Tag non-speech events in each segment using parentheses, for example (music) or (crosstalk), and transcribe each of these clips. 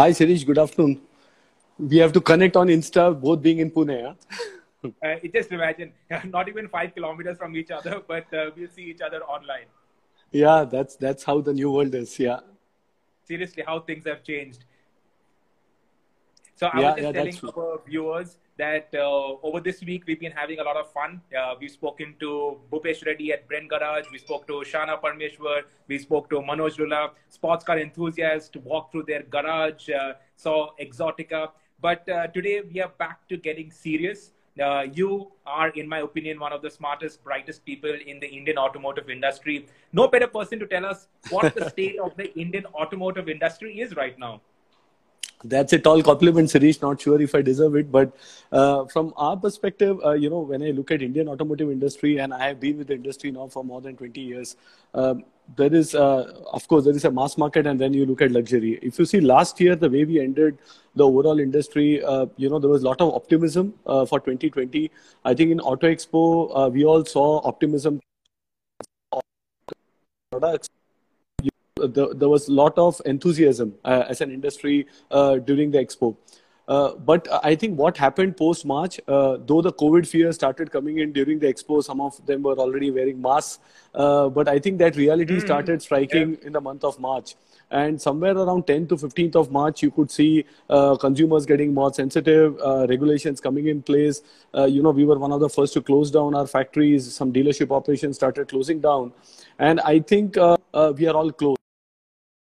Hi, Sirish. Good afternoon. We have to connect on Insta, both being in Pune. Huh? (laughs) uh, just imagine, (laughs) not even five kilometers from each other, (laughs) but uh, we'll see each other online. Yeah, that's that's how the new world is. Yeah. Seriously, how things have changed. So I Yeah, was just yeah, telling our viewers that uh, over this week we've been having a lot of fun. Uh, we've spoken to Bhupesh Reddy at Brent Garage. We spoke to Shana Parmeshwar. We spoke to Manoj Lula, sports car enthusiast, walk through their garage, uh, saw Exotica. But uh, today we are back to getting serious. Uh, you are, in my opinion, one of the smartest, brightest people in the Indian automotive industry. No better person to tell us what the (laughs) state of the Indian automotive industry is right now. That's a tall compliment, Sirish. Not sure if I deserve it, but uh, from our perspective, uh, you know, when I look at Indian automotive industry, and I have been with the industry now for more than 20 years, um, there is, uh, of course, there is a mass market, and then you look at luxury. If you see last year, the way we ended the overall industry, uh, you know, there was a lot of optimism uh, for 2020. I think in Auto Expo, uh, we all saw optimism products the, there was a lot of enthusiasm uh, as an industry uh, during the expo. Uh, but I think what happened post March, uh, though the COVID fear started coming in during the expo, some of them were already wearing masks. Uh, but I think that reality Mm. started striking in the month of March. And somewhere around 10th to 15th of March, you could see uh, consumers getting more sensitive, uh, regulations coming in place. Uh, you know, we were one of the first to close down our factories. Some dealership operations started closing down. And I think uh, we are all close.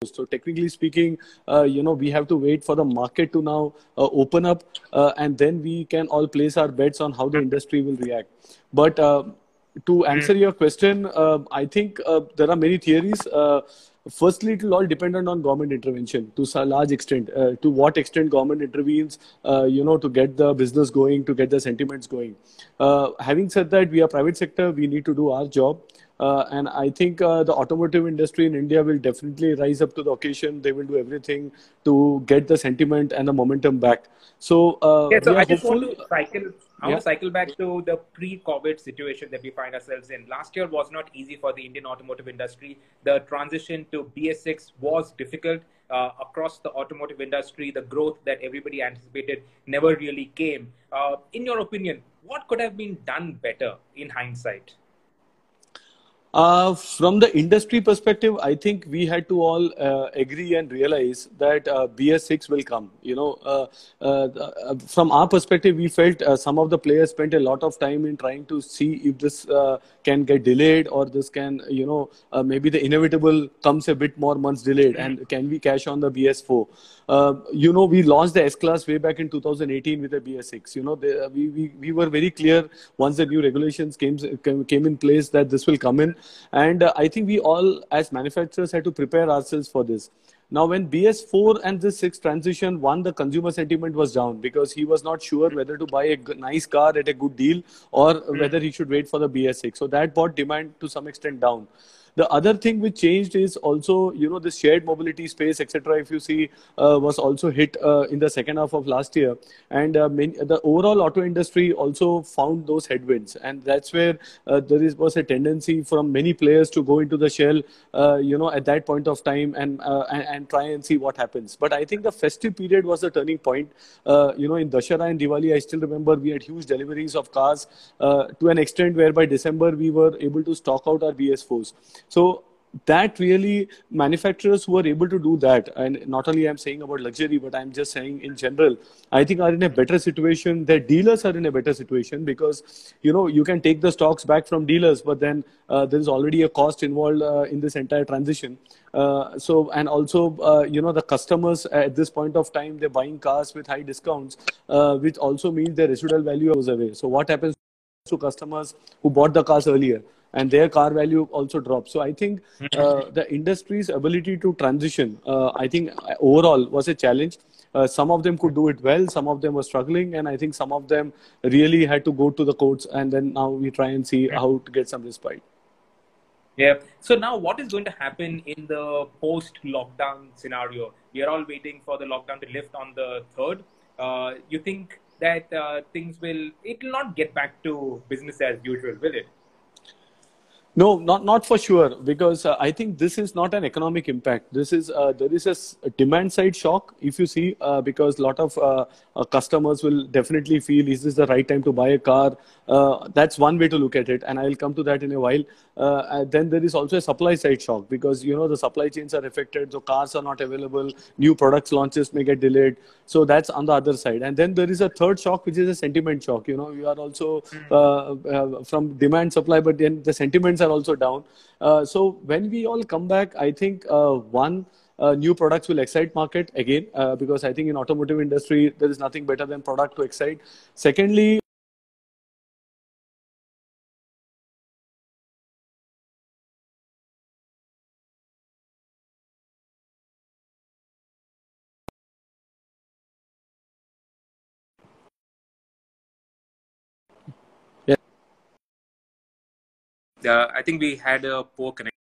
So technically speaking, uh, you know, we have to wait for the market to now uh, open up, uh, and then we can all place our bets on how the industry will react. But uh, to answer your question, uh, I think uh, there are many theories. Uh, firstly, it will all dependent on government intervention to a large extent. Uh, to what extent government intervenes, uh, you know, to get the business going, to get the sentiments going. Uh, having said that, we are private sector. We need to do our job. Uh, and I think uh, the automotive industry in India will definitely rise up to the occasion. They will do everything to get the sentiment and the momentum back. So uh, Yeah, so I just hopeful. want to cycle. I Yeah. want to cycle back to the pre-COVID situation that we find ourselves in. Last year was not easy for the Indian automotive industry. The transition to BS6 was difficult uh, across the automotive industry. The growth that everybody anticipated never really came. Uh, in your opinion, what could have been done better in hindsight? Uh, from the industry perspective, I think we had to all uh, agree and realize that uh, BS6 will come. You know, uh, uh, uh, from our perspective, we felt uh, some of the players spent a lot of time in trying to see if this uh, can get delayed or this can, you know, uh, maybe the inevitable comes a bit more months delayed and can we cash on the BS4? Uh, you know, we launched the S Class way back in 2018 with the BS6. You know, they, we, we, we were very clear once the new regulations came, came, came in place that this will come in. And uh, I think we all, as manufacturers, had to prepare ourselves for this. Now, when BS4 and this 6 transition, one, the consumer sentiment was down because he was not sure whether to buy a nice car at a good deal or whether he should wait for the BS6. So that brought demand to some extent down. The other thing which changed is also, you know, the shared mobility space, etc. If you see, uh, was also hit uh, in the second half of last year, and uh, many, the overall auto industry also found those headwinds, and that's where uh, there is was a tendency from many players to go into the shell, uh, you know, at that point of time and, uh, and and try and see what happens. But I think the festive period was the turning point. You know, in Dashara and Diwali, I still remember we had huge deliveries of cars to an extent where by December we were able to stock out our BS4s. So that really manufacturers who are able to do that, and not only I'm saying about luxury, but I'm just saying in general, I think are in a better situation. Their dealers are in a better situation because you know you can take the stocks back from dealers, but then uh, there is already a cost involved uh, in this entire transition. Uh, so and also uh, you know the customers at this point of time they're buying cars with high discounts, uh, which also means their residual value goes away. So what happens to customers who bought the cars earlier? And their car value also drops. So I think uh, the industry's ability to transition, uh, I think uh, overall was a challenge. Uh, some of them could do it well, some of them were struggling, and I think some of them really had to go to the courts. And then now we try and see how to get some respite. Yeah. So now, what is going to happen in the post-lockdown scenario? We are all waiting for the lockdown to lift on the third. Uh, you think that uh, things will? It will not get back to business as usual, will it? No, not not for sure because uh, I think this is not an economic impact. This is uh, there is a demand side shock if you see uh, because a lot of uh, customers will definitely feel is this the right time to buy a car? Uh, that's one way to look at it, and I will come to that in a while. Uh, then there is also a supply side shock because you know the supply chains are affected, so cars are not available, new products launches may get delayed. So that's on the other side, and then there is a third shock which is a sentiment shock. You know, you are also uh, uh, from demand supply, but then the sentiments are also down. Uh, so when we all come back, I think uh, one. Uh, new products will excite market again uh, because I think in automotive industry there is nothing better than product to excite. Secondly, Uh, I think we had a poor connection.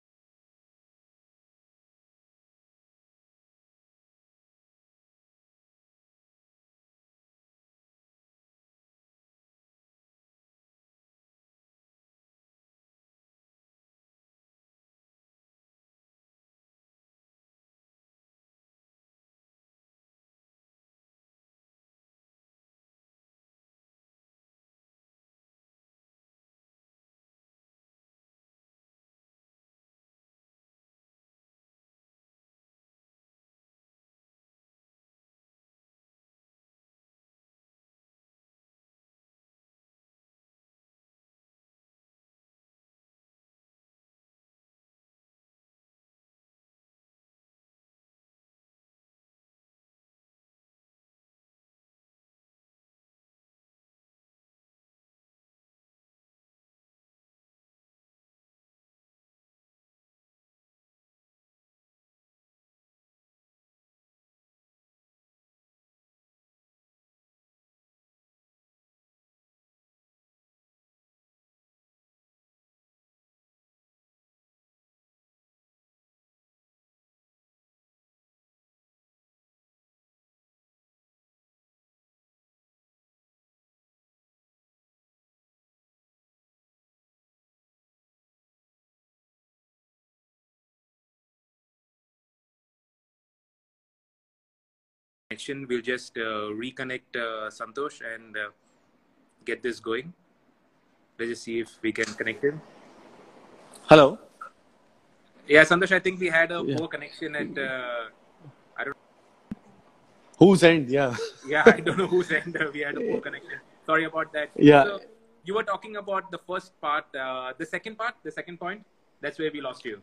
We'll just uh, reconnect uh, Santosh and uh, get this going. Let's just see if we can connect him. hello. Yeah, Santosh, I think we had a Yeah. poor connection at. Uh, I don't. Whose end? Yeah. (laughs) Yeah, I don't know whose end we had a poor connection. Sorry about that. Yeah. So you were talking about the first part, uh, the second part, the second point. That's where we lost you.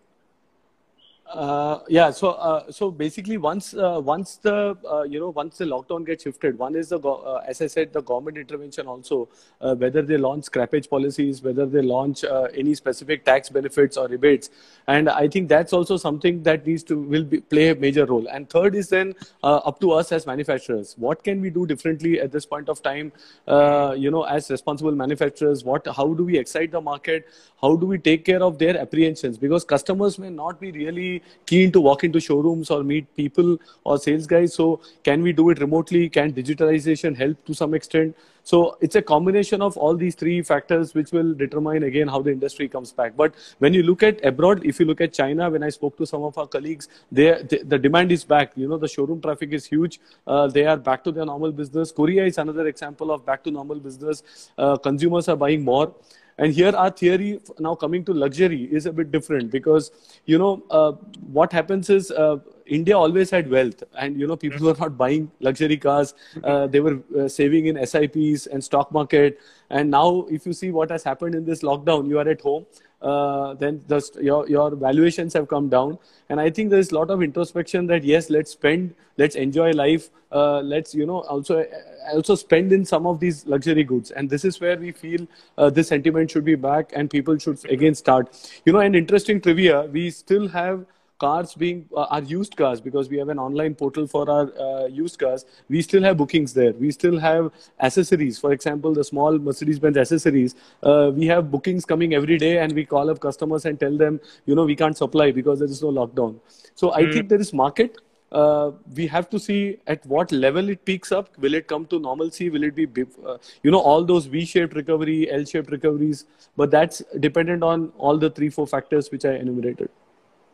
Uh, yeah, so uh, so basically, once uh, once the uh, you know once the lockdown gets shifted, one is the uh, as I said, the government intervention also, uh, whether they launch scrappage policies, whether they launch any specific tax benefits or rebates, and I think that's also something that needs to will be, play a major role. And third is then up to us as manufacturers, what can we do differently at this point of time? You know, as responsible manufacturers, what how do we excite the market? How do we take care of their apprehensions? Because customers may not be really keen to walk into showrooms or meet people or sales guys. So can we do it remotely? Can digitalization help to some extent? So it's a combination of all these three factors which will determine again how the industry comes back. But when you look at abroad, if you look at China, when I spoke to some of our colleagues, they, the demand is back. You know, the showroom traffic is huge. Uh, they are back to their normal business. Korea is another example of back to normal business. Uh, consumers are buying more. And here our theory now coming to luxury is a bit different because, you know, uh, what happens is uh, India always had wealth and, you know, people were not buying luxury cars. Uh, they were uh, saving in SIPs and stock market. And now if you see what has happened in this lockdown, you are at home. Uh, then the, your your valuations have come down, and I think there's a lot of introspection that yes, let's spend, let's enjoy life, uh, let's you know also also spend in some of these luxury goods, and this is where we feel uh, this sentiment should be back, and people should again start. You know, an interesting trivia: we still have cars being uh, our used cars because we have an online portal for our uh, used cars we still have bookings there we still have accessories for example the small mercedes benz accessories uh, we have bookings coming every day and we call up customers and tell them you know we can't supply because there is no lockdown so i think there is market uh, we have to see at what level it peaks up. Will it come to normalcy? Will it be, uh, you know, all those V-shaped recovery, L-shaped recoveries? But that's dependent on all the three, four factors which I enumerated.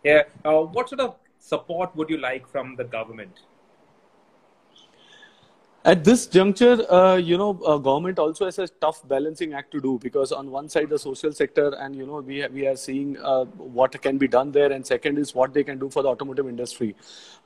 Yeah. Uh, what sort of support would you like from the government? At this juncture, uh, you know, uh, government also has a tough balancing act to do because on one side the social sector, and you know, we we are seeing uh, what can be done there, and second is what they can do for the automotive industry.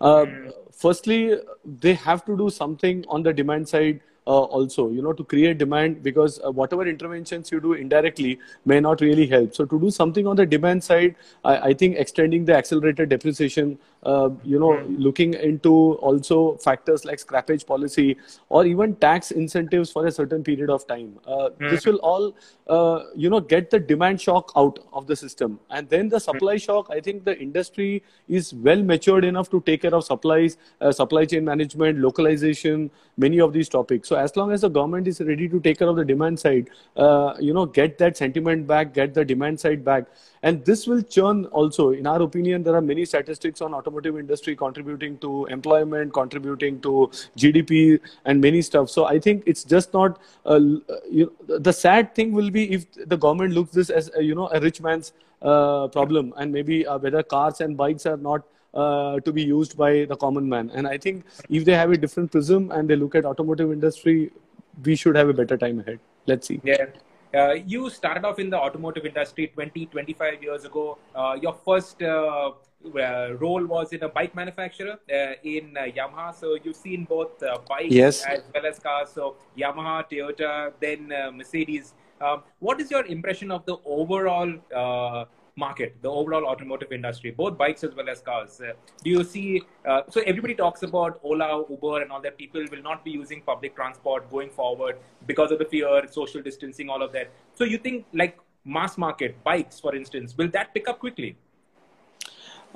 Mm. Firstly, they have to do something on the demand side uh, also you know to create demand because uh, whatever interventions you do indirectly may not really help. So to do something on the demand side i, I think extending the accelerated depreciation uh, you know mm. looking into also factors like scrappage policy or even tax incentives for a certain period of time mm. this will all uh, you know get the demand shock out of the system and then the supply shock i think the industry is well matured enough to take care of supplies uh, supply chain management localization many of these topics so as long as the government is ready to take care of the demand side uh, you know get that sentiment back get the demand side back and this will churn also. In our opinion there are many statistics on automotive industry contributing to employment contributing to gdp and many stuff. So i think it's just not uh, you know, the sad thing will be if the government looks this as a, you know a rich man's uh, problem and maybe uh, whether cars and bikes are not uh, to be used by the common man. And i think if they have a different prism and they look at automotive industry we should have a better time ahead. Let's see. Yeah uh, you started off in the automotive industry 20, 25 years ago. Uh, your first uh, uh role was in a bike manufacturer uh, in uh, Yamaha. So you've seen both bikes yes. as well as cars. So Yamaha, Toyota, then Mercedes. Um, what is your impression of the overall market, the overall automotive industry, both bikes as well as cars. Uh, do you see? Uh, so everybody talks about Ola, Uber, and all that. People will not be using public transport going forward because of the fear, social distancing, all of that. So you think like mass market bikes, for instance, will that pick up quickly?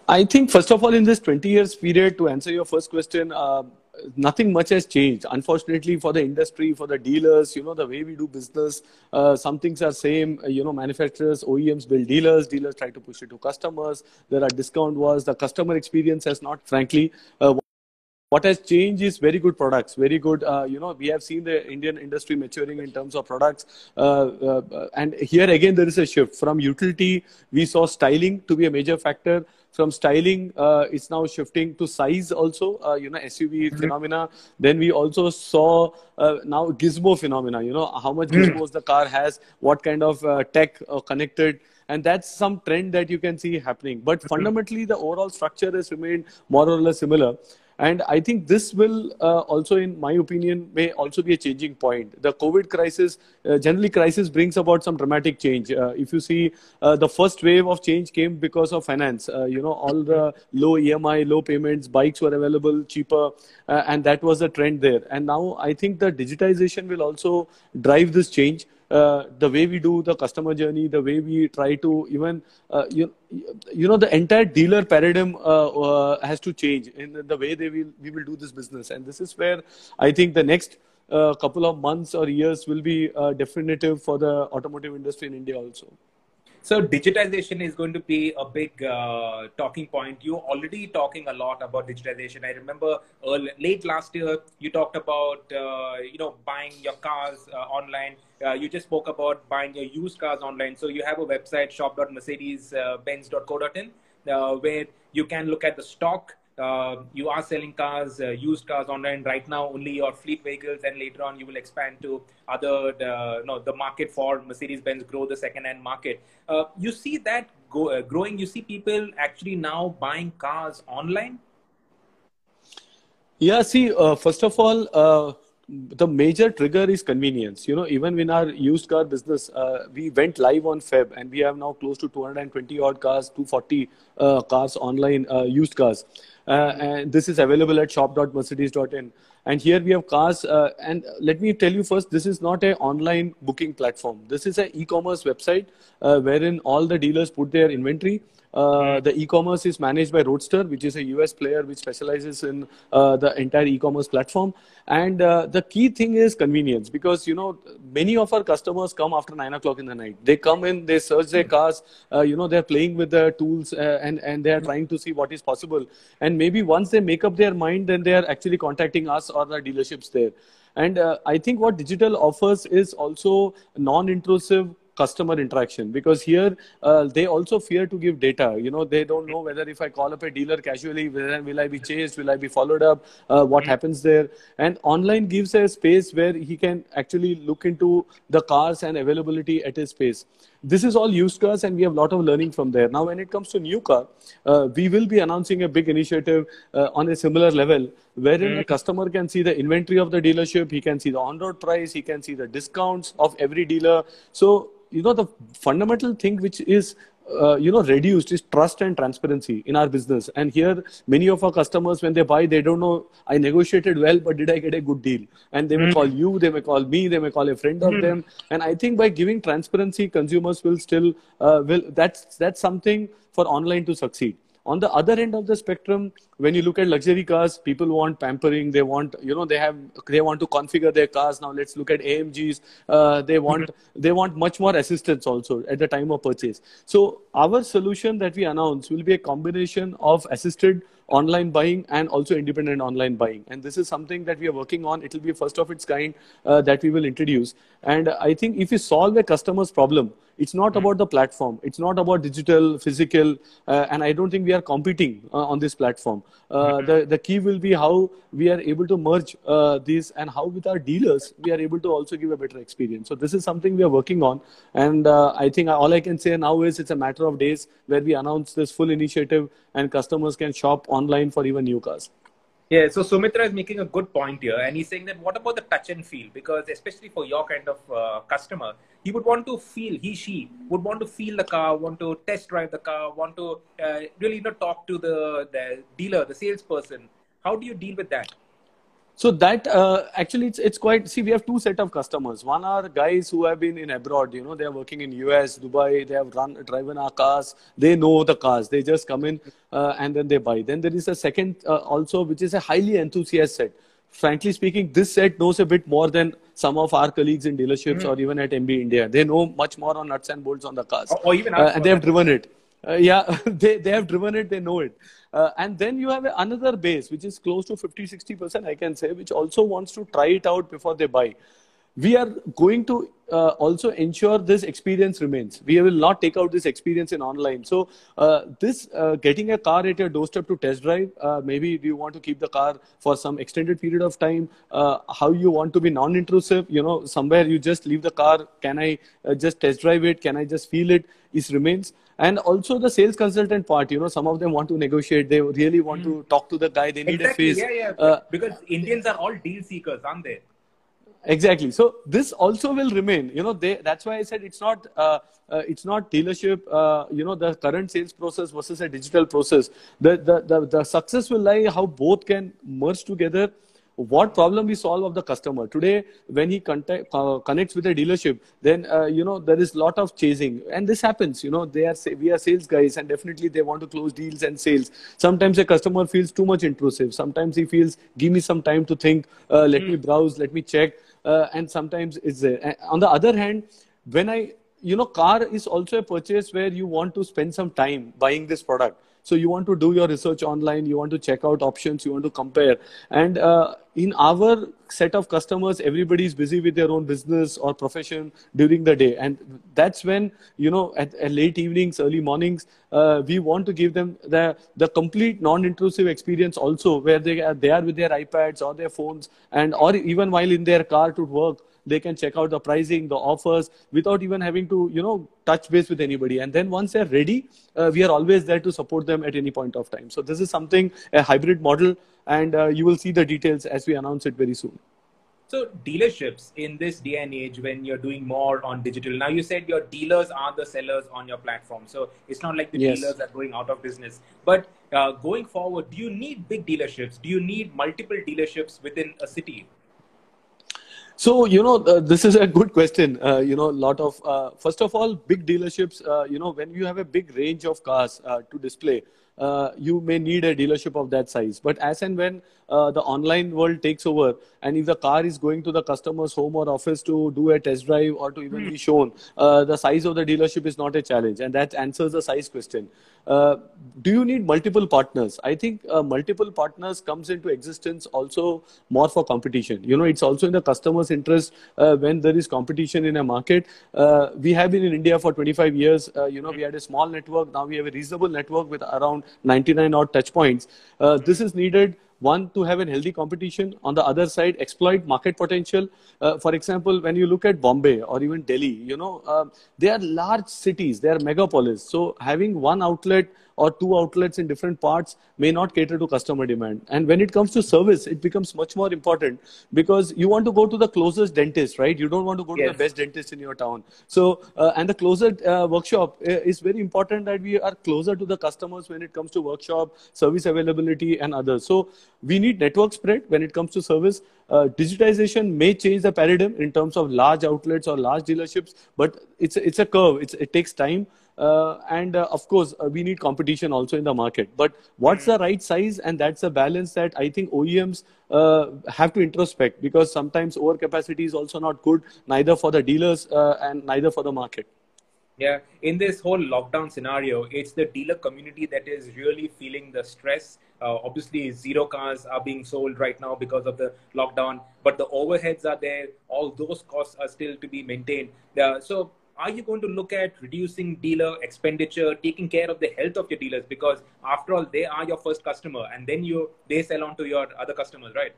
I think first of all, in this 20 years period, to answer your first question. Uh, nothing much has changed. Unfortunately, for the industry, for the dealers, you know, the way we do business, uh, some things are same. Uh, you know, manufacturers, OEMs build dealers, dealers try to push it to customers. There are discount wars. The customer experience has not, frankly. Uh, what has changed is very good products very good uh, you know we have seen the indian industry maturing in terms of products uh, uh, and here again there is a shift from utility we saw styling to be a major factor from styling uh, it's now shifting to size also uh, you know suv mm-hmm. phenomena then we also saw uh, now gizmo phenomena you know how much mm-hmm. gizmos the car has what kind of uh, tech uh, connected and that's some trend that you can see happening but mm-hmm. fundamentally the overall structure has remained more or less similar and I think this will uh, also, in my opinion, may also be a changing point. The COVID crisis, uh, generally, crisis brings about some dramatic change. Uh, if you see, uh, the first wave of change came because of finance. Uh, you know, all the low EMI, low payments, bikes were available cheaper, uh, and that was the trend there. And now I think the digitization will also drive this change. Uh, the way we do the customer journey, the way we try to even uh, you, you know the entire dealer paradigm uh, uh, has to change in the way they will we will do this business, and this is where I think the next uh, couple of months or years will be definitive for the automotive industry in India also. So digitization is going to be a big uh, talking point. You're already talking a lot about digitization. I remember early, late last year you talked about uh, you know buying your cars uh, online. Uh, you just spoke about buying your used cars online. So you have a website shop.mercedes-benz.co.in uh, where you can look at the stock uh, you are selling cars, uh, used cars online right now, only your fleet vehicles, and later on you will expand to other, uh, no, the market for Mercedes-Benz grow the second-hand market. Uh, you see that go, uh, growing. You see people actually now buying cars online. Yeah. See, uh, first of all the major trigger is convenience. You know, even in our used car business, uh, we went live on Feb, and we have now close to 220 odd cars, 240 uh, cars online, uh, used cars, uh, and this is available at shop.mercedes.in. And here we have cars, uh, and let me tell you first, this is not an online booking platform. This is an e-commerce website uh, wherein all the dealers put their inventory Uh, the e-commerce is managed by Roadster, which is a US player which specializes in uh, the entire e-commerce platform. And uh, the key thing is convenience because you know many of our customers come after nine o'clock in the night. They come in, they search their cars, uh, you know, they're playing with the tools uh, and and they are trying to see what is possible. And maybe once they make up their mind, then they are actually contacting us or the dealerships there. And uh, I think what digital offers is also non-intrusive customer interaction. Because here uh, they also fear to give data. You know they don't know whether if i call up a dealer casually will, will i be chased will i be followed up uh, what mm-hmm. happens there. And online gives a space where he can actually look into the cars and availability at his space this is all used cars and we have a lot of learning from there now when it comes to new car uh, we will be announcing a big initiative uh, on a similar level wherein mm-hmm. a customer can see the inventory of the dealership he can see the on-road price he can see the discounts of every dealer so you know the fundamental thing which is uh, you know reduced is trust and transparency in our business. And here many of our customers when they buy they don't know i negotiated well but did i get a good deal? And they may mm-hmm. call you they may call me they may call a friend of them. And i think by giving transparency consumers will still uh, will that's that's something for online to succeed on the other end of the spectrum when you look at luxury cars people want pampering they want you know they have they want to configure their cars. Now let's look at amgs uh, they want mm-hmm. they want much more assistance also at the time of purchase. So our solution that we announce will be a combination of assisted online buying and also independent online buying. And this is something that we are working on. It will be first of its kind uh, that we will introduce. And I think if you solve a customer's problem, it's not mm-hmm. about the platform. It's not about digital, physical, uh, and I don't think we are competing uh, on this platform. Mm-hmm. the the key will be how we are able to merge uh, these and how with our dealers we are able to also give a better experience. So this is something we are working on, and uh, I think all I can say now is it's a matter of days where we announce this full initiative and customers can shop online for even new cars. Yeah, so Sumitra is making a good point here, and he's saying that what about the touch and feel? Because especially for your kind of uh, customer, he would want to feel, he, she would want to feel the car, want to test drive the car, want to uh, really you know, talk to the, the dealer, the salesperson. How do you deal with that? So that uh, actually it's it's quite see we have two set of customers. One are guys who have been in abroad, you know, they are working in US, Dubai, they have run driven our cars, they know the cars, they just come in uh, and then they buy. Then there is a second uh, also which is a highly enthusiast set. Frankly speaking, this set knows a bit more than some of our colleagues in dealerships mm-hmm. or even at MB India. They know much more on nuts and bolts on the cars, or, or even uh, and they have driven it. Uh, yeah, (laughs) they, they have driven it, they know it. Uh, and then you have another base, which is close to 50, 60%, I can say, which also wants to try it out before they buy. We are going to uh, also ensure this experience remains. We will not take out this experience in online. So uh, this uh, getting a car at your doorstep to test drive, uh, maybe do you want to keep the car for some extended period of time? Uh, how you want to be non-intrusive? You know, somewhere you just leave the car. Can I uh, just test drive it? Can I just feel it? It remains and also the sales consultant part you know some of them want to negotiate they really want mm. to hmm. talk to the guy they need exactly. a face yeah, yeah. Uh, because indians are all deal seekers aren't they exactly so this also will remain you know they that's why i said it's not uh, uh, it's not dealership uh, you know the current sales process versus a digital process the, the the the success will lie how both can merge together what problem we solve of the customer. Today when he contact, uh, connects with a dealership then uh, you know there is lot of chasing. And this happens you know they are we are sales guys and definitely they want to close deals and sales. Sometimes a customer feels too much intrusive. Sometimes he feels give me some time to think. Uh, let mm. me browse let me check. Uh, and sometimes it's there. On the other hand when i you know car is also a purchase where you want to spend some time buying this product. So you want to do your research online, you want to check out options, you want to compare. And uh, in our set of customers, everybody is busy with their own business or profession during the day. And that's when, you know, at, at late evenings, early mornings, uh, we want to give them the, the complete non-intrusive experience also where they are, they are with their iPads or their phones and or even while in their car to work they can check out the pricing, the offers without even having to, you know, touch base with anybody. And then once they're ready, uh, we are always there to support them at any point of time. So this is something, a hybrid model, and uh, you will see the details as we announce it very soon. So dealerships in this day and age, when you're doing more on digital, now you said your dealers are the sellers on your platform. So it's not like the yes. dealers are going out of business. But uh, going forward, do you need big dealerships? Do you need multiple dealerships within a city? So, you know, uh, this is a good question. Uh, you know, a lot of, uh, first of all, big dealerships, uh, you know, when you have a big range of cars uh, to display, uh, you may need a dealership of that size. But as and when uh, the online world takes over, and if the car is going to the customer's home or office to do a test drive or to even be shown, uh, the size of the dealership is not a challenge, and that answers the size question. Uh, do you need multiple partners? I think uh, multiple partners comes into existence also more for competition. You know, it's also in the customer's interest uh, when there is competition in a market. we have been in India for 25 years. you know, we had a small network. Now we have a reasonable network with around 99 odd touch points. Uh, this is needed one to have a healthy competition on the other side exploit market potential. Uh, for example when you look at bombay or even delhi you know uh, they are large cities they are megapolis. So having one outlet or two outlets in different parts may not cater to customer demand. And when it comes to service, it becomes much more important because you want to go to the closest dentist, right? You don't want to go yes. to the best dentist in your town. So, uh, and the closer uh, workshop uh, is very important that we are closer to the customers when it comes to workshop, service availability, and others. So, we need network spread when it comes to service. Uh, digitization may change the paradigm in terms of large outlets or large dealerships, but it's it's a curve. It's, it takes time. Uh, and uh, of course, uh, we need competition also in the market. But what's the right size? And that's a balance that I think OEMs uh, have to introspect because sometimes overcapacity is also not good, neither for the dealers uh, and neither for the market. Yeah, in this whole lockdown scenario, it's the dealer community that is really feeling the stress. Uh, obviously, zero cars are being sold right now because of the lockdown, but the overheads are there. All those costs are still to be maintained. Uh, so, are you going to look at reducing dealer expenditure, taking care of the health of your dealers? Because after all, they are your first customer, and then you they sell on to your other customers, right?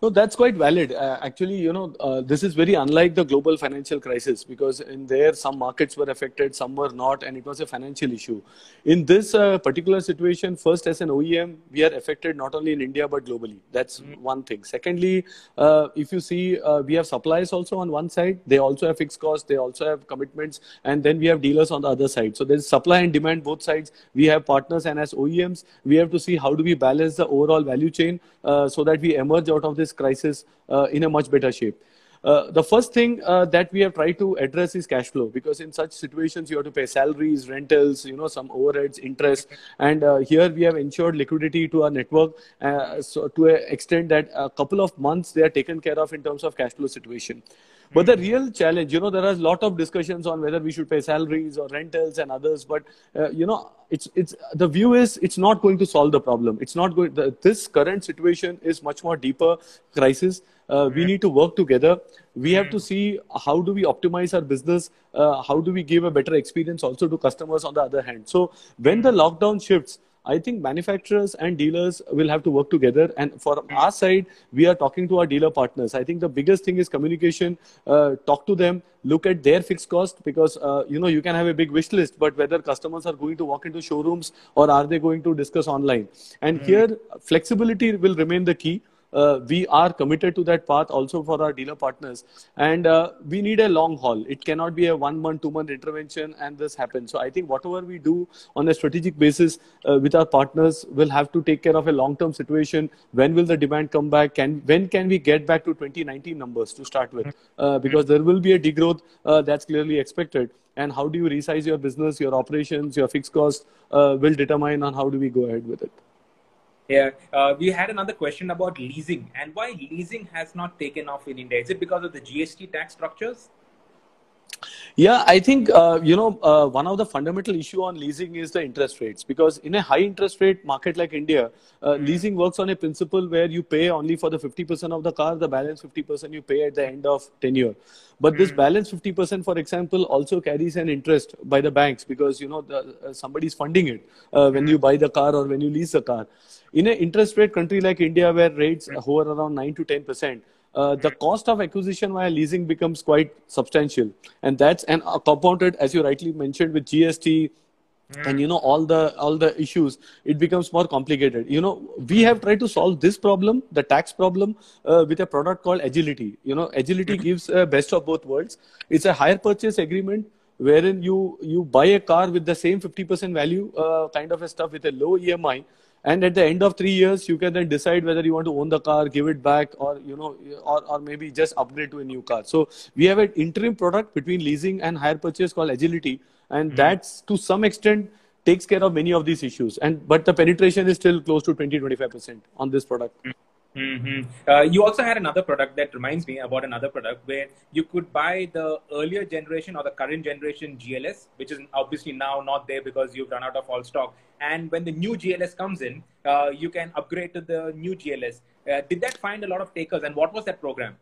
No, that's quite valid. Uh, actually, you know, uh, this is very unlike the global financial crisis because in there some markets were affected, some were not, and it was a financial issue. In this uh, particular situation, first as an OEM, we are affected not only in India but globally. That's mm-hmm. one thing. Secondly, uh, if you see, uh, we have suppliers also on one side. They also have fixed costs. They also have commitments, and then we have dealers on the other side. So there's supply and demand both sides. We have partners, and as OEMs, we have to see how do we balance the overall value chain uh, so that we emerge out of this this crisis uh, in a much better shape. Uh, the first thing uh, that we have tried to address is cash flow because in such situations you have to pay salaries rentals you know some overheads interest and uh, here we have ensured liquidity to our network uh, so to an extent that a couple of months they are taken care of in terms of cash flow situation but the real challenge, you know, there are a lot of discussions on whether we should pay salaries or rentals and others. But uh, you know, it's it's the view is it's not going to solve the problem. It's not going. The, this current situation is much more deeper crisis. Uh, we need to work together. We have to see how do we optimize our business. Uh, how do we give a better experience also to customers on the other hand. So when the lockdown shifts I think manufacturers and dealers will have to work together. And for our side, we are talking to our dealer partners. I think the biggest thing is communication. Uh, talk to them, look at their fixed cost because uh, you know you can have a big wish list, but whether customers are going to walk into showrooms or are they going to discuss online? And mm. here, flexibility will remain the key uh, we are committed to that path also for our dealer partners. And uh, we need a long haul. It cannot be a one month, two month intervention and this happens. So I think whatever we do on a strategic basis uh, with our partners will have to take care of a long term situation. When will the demand come back? Can when can we get back to 2019 numbers to start with? Uh, because there will be a degrowth uh, that's clearly expected. And how do you resize your business, your operations, your fixed costs uh, will determine on how do we go ahead with it. Yeah, uh, we had another question about leasing and why leasing has not taken off in India. Is it because of the GST tax structures? Yeah, I think uh, you know uh, one of the fundamental issue on leasing is the interest rates because in a high interest rate market like India, uh, mm. leasing works on a principle where you pay only for the 50% of the car, the balance 50% you pay at the end of tenure. But mm. this hmm. balance 50%, for example, also carries an interest by the banks because you know the, uh, somebody's funding it uh, when mm. you buy the car or when you lease the car. In an interest rate country like India, where rates hmm. hover around nine to 10 percent uh, the cost of acquisition via leasing becomes quite substantial. And that's and uh, compounded as you rightly mentioned with gst and you know all the all the issues it becomes more complicated. You know we have tried to solve this problem the tax problem uh, with a product called agility. You know agility mm. gives a best of both worlds. It's a hire purchase agreement wherein you you buy a car with the same 50% value uh, kind of a stuff with a low emi and at the end of three years you can then decide whether you want to own the car give it back or you know or, or maybe just upgrade to a new car so we have an interim product between leasing and hire purchase called agility and mm-hmm. that's to some extent takes care of many of these issues and but the penetration is still close to 20 25% on this product mm-hmm. Mm-hmm. Uh, you also had another product that reminds me about another product where you could buy the earlier generation or the current generation GLS, which is obviously now not there because you've run out of all stock. And when the new GLS comes in, uh, you can upgrade to the new GLS. Uh, did that find a lot of takers, and what was that program?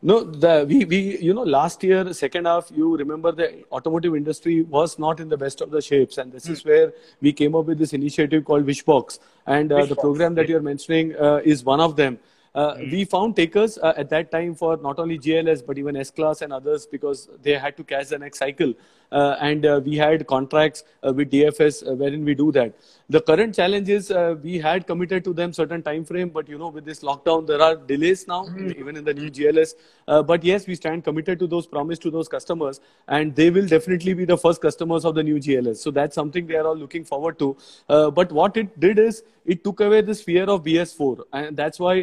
No, the we, we you know last year second half you remember the automotive industry was not in the best of the shapes and this mm. is where we came up with this initiative called Wishbox and uh, the program that you're mentioning uh, is one of them. Uh, mm. We found takers uh, at that time for not only GLS but even S Class and others because they had to catch the next cycle. Uh, and uh, we had contracts uh, with DFS uh, wherein we do that. The current challenge is uh, we had committed to them certain time frame, but you know with this lockdown there are delays now, mm. even in the new GLS. Uh, but yes, we stand committed to those promise to those customers, and they will definitely be the first customers of the new GLS. So that's something they are all looking forward to. Uh, but what it did is it took away this fear of BS4, and that's why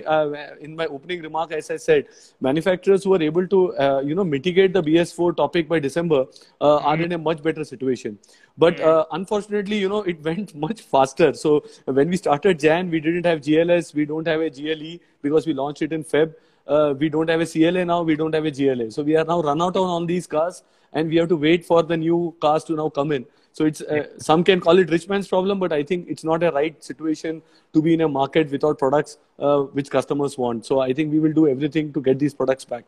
in my opening remark, as I said, manufacturers who are able to you know mitigate the BS4 topic by December are are in a much better situation. But hmm. uh, unfortunately, you know, it (laughs) went much faster. So when we started Jan, we didn't have GLS, we don't have a GLE because we launched it in Feb. Uh, we don't have a CLA now, we don't have a GLA. So we are now run out on, on these cars and we have to wait for the new cars to now come in. So it's uh, some can call it rich man's problem, but I think it's not a right situation to be in a market without products uh, which customers want. So I think we will do everything to get these products back.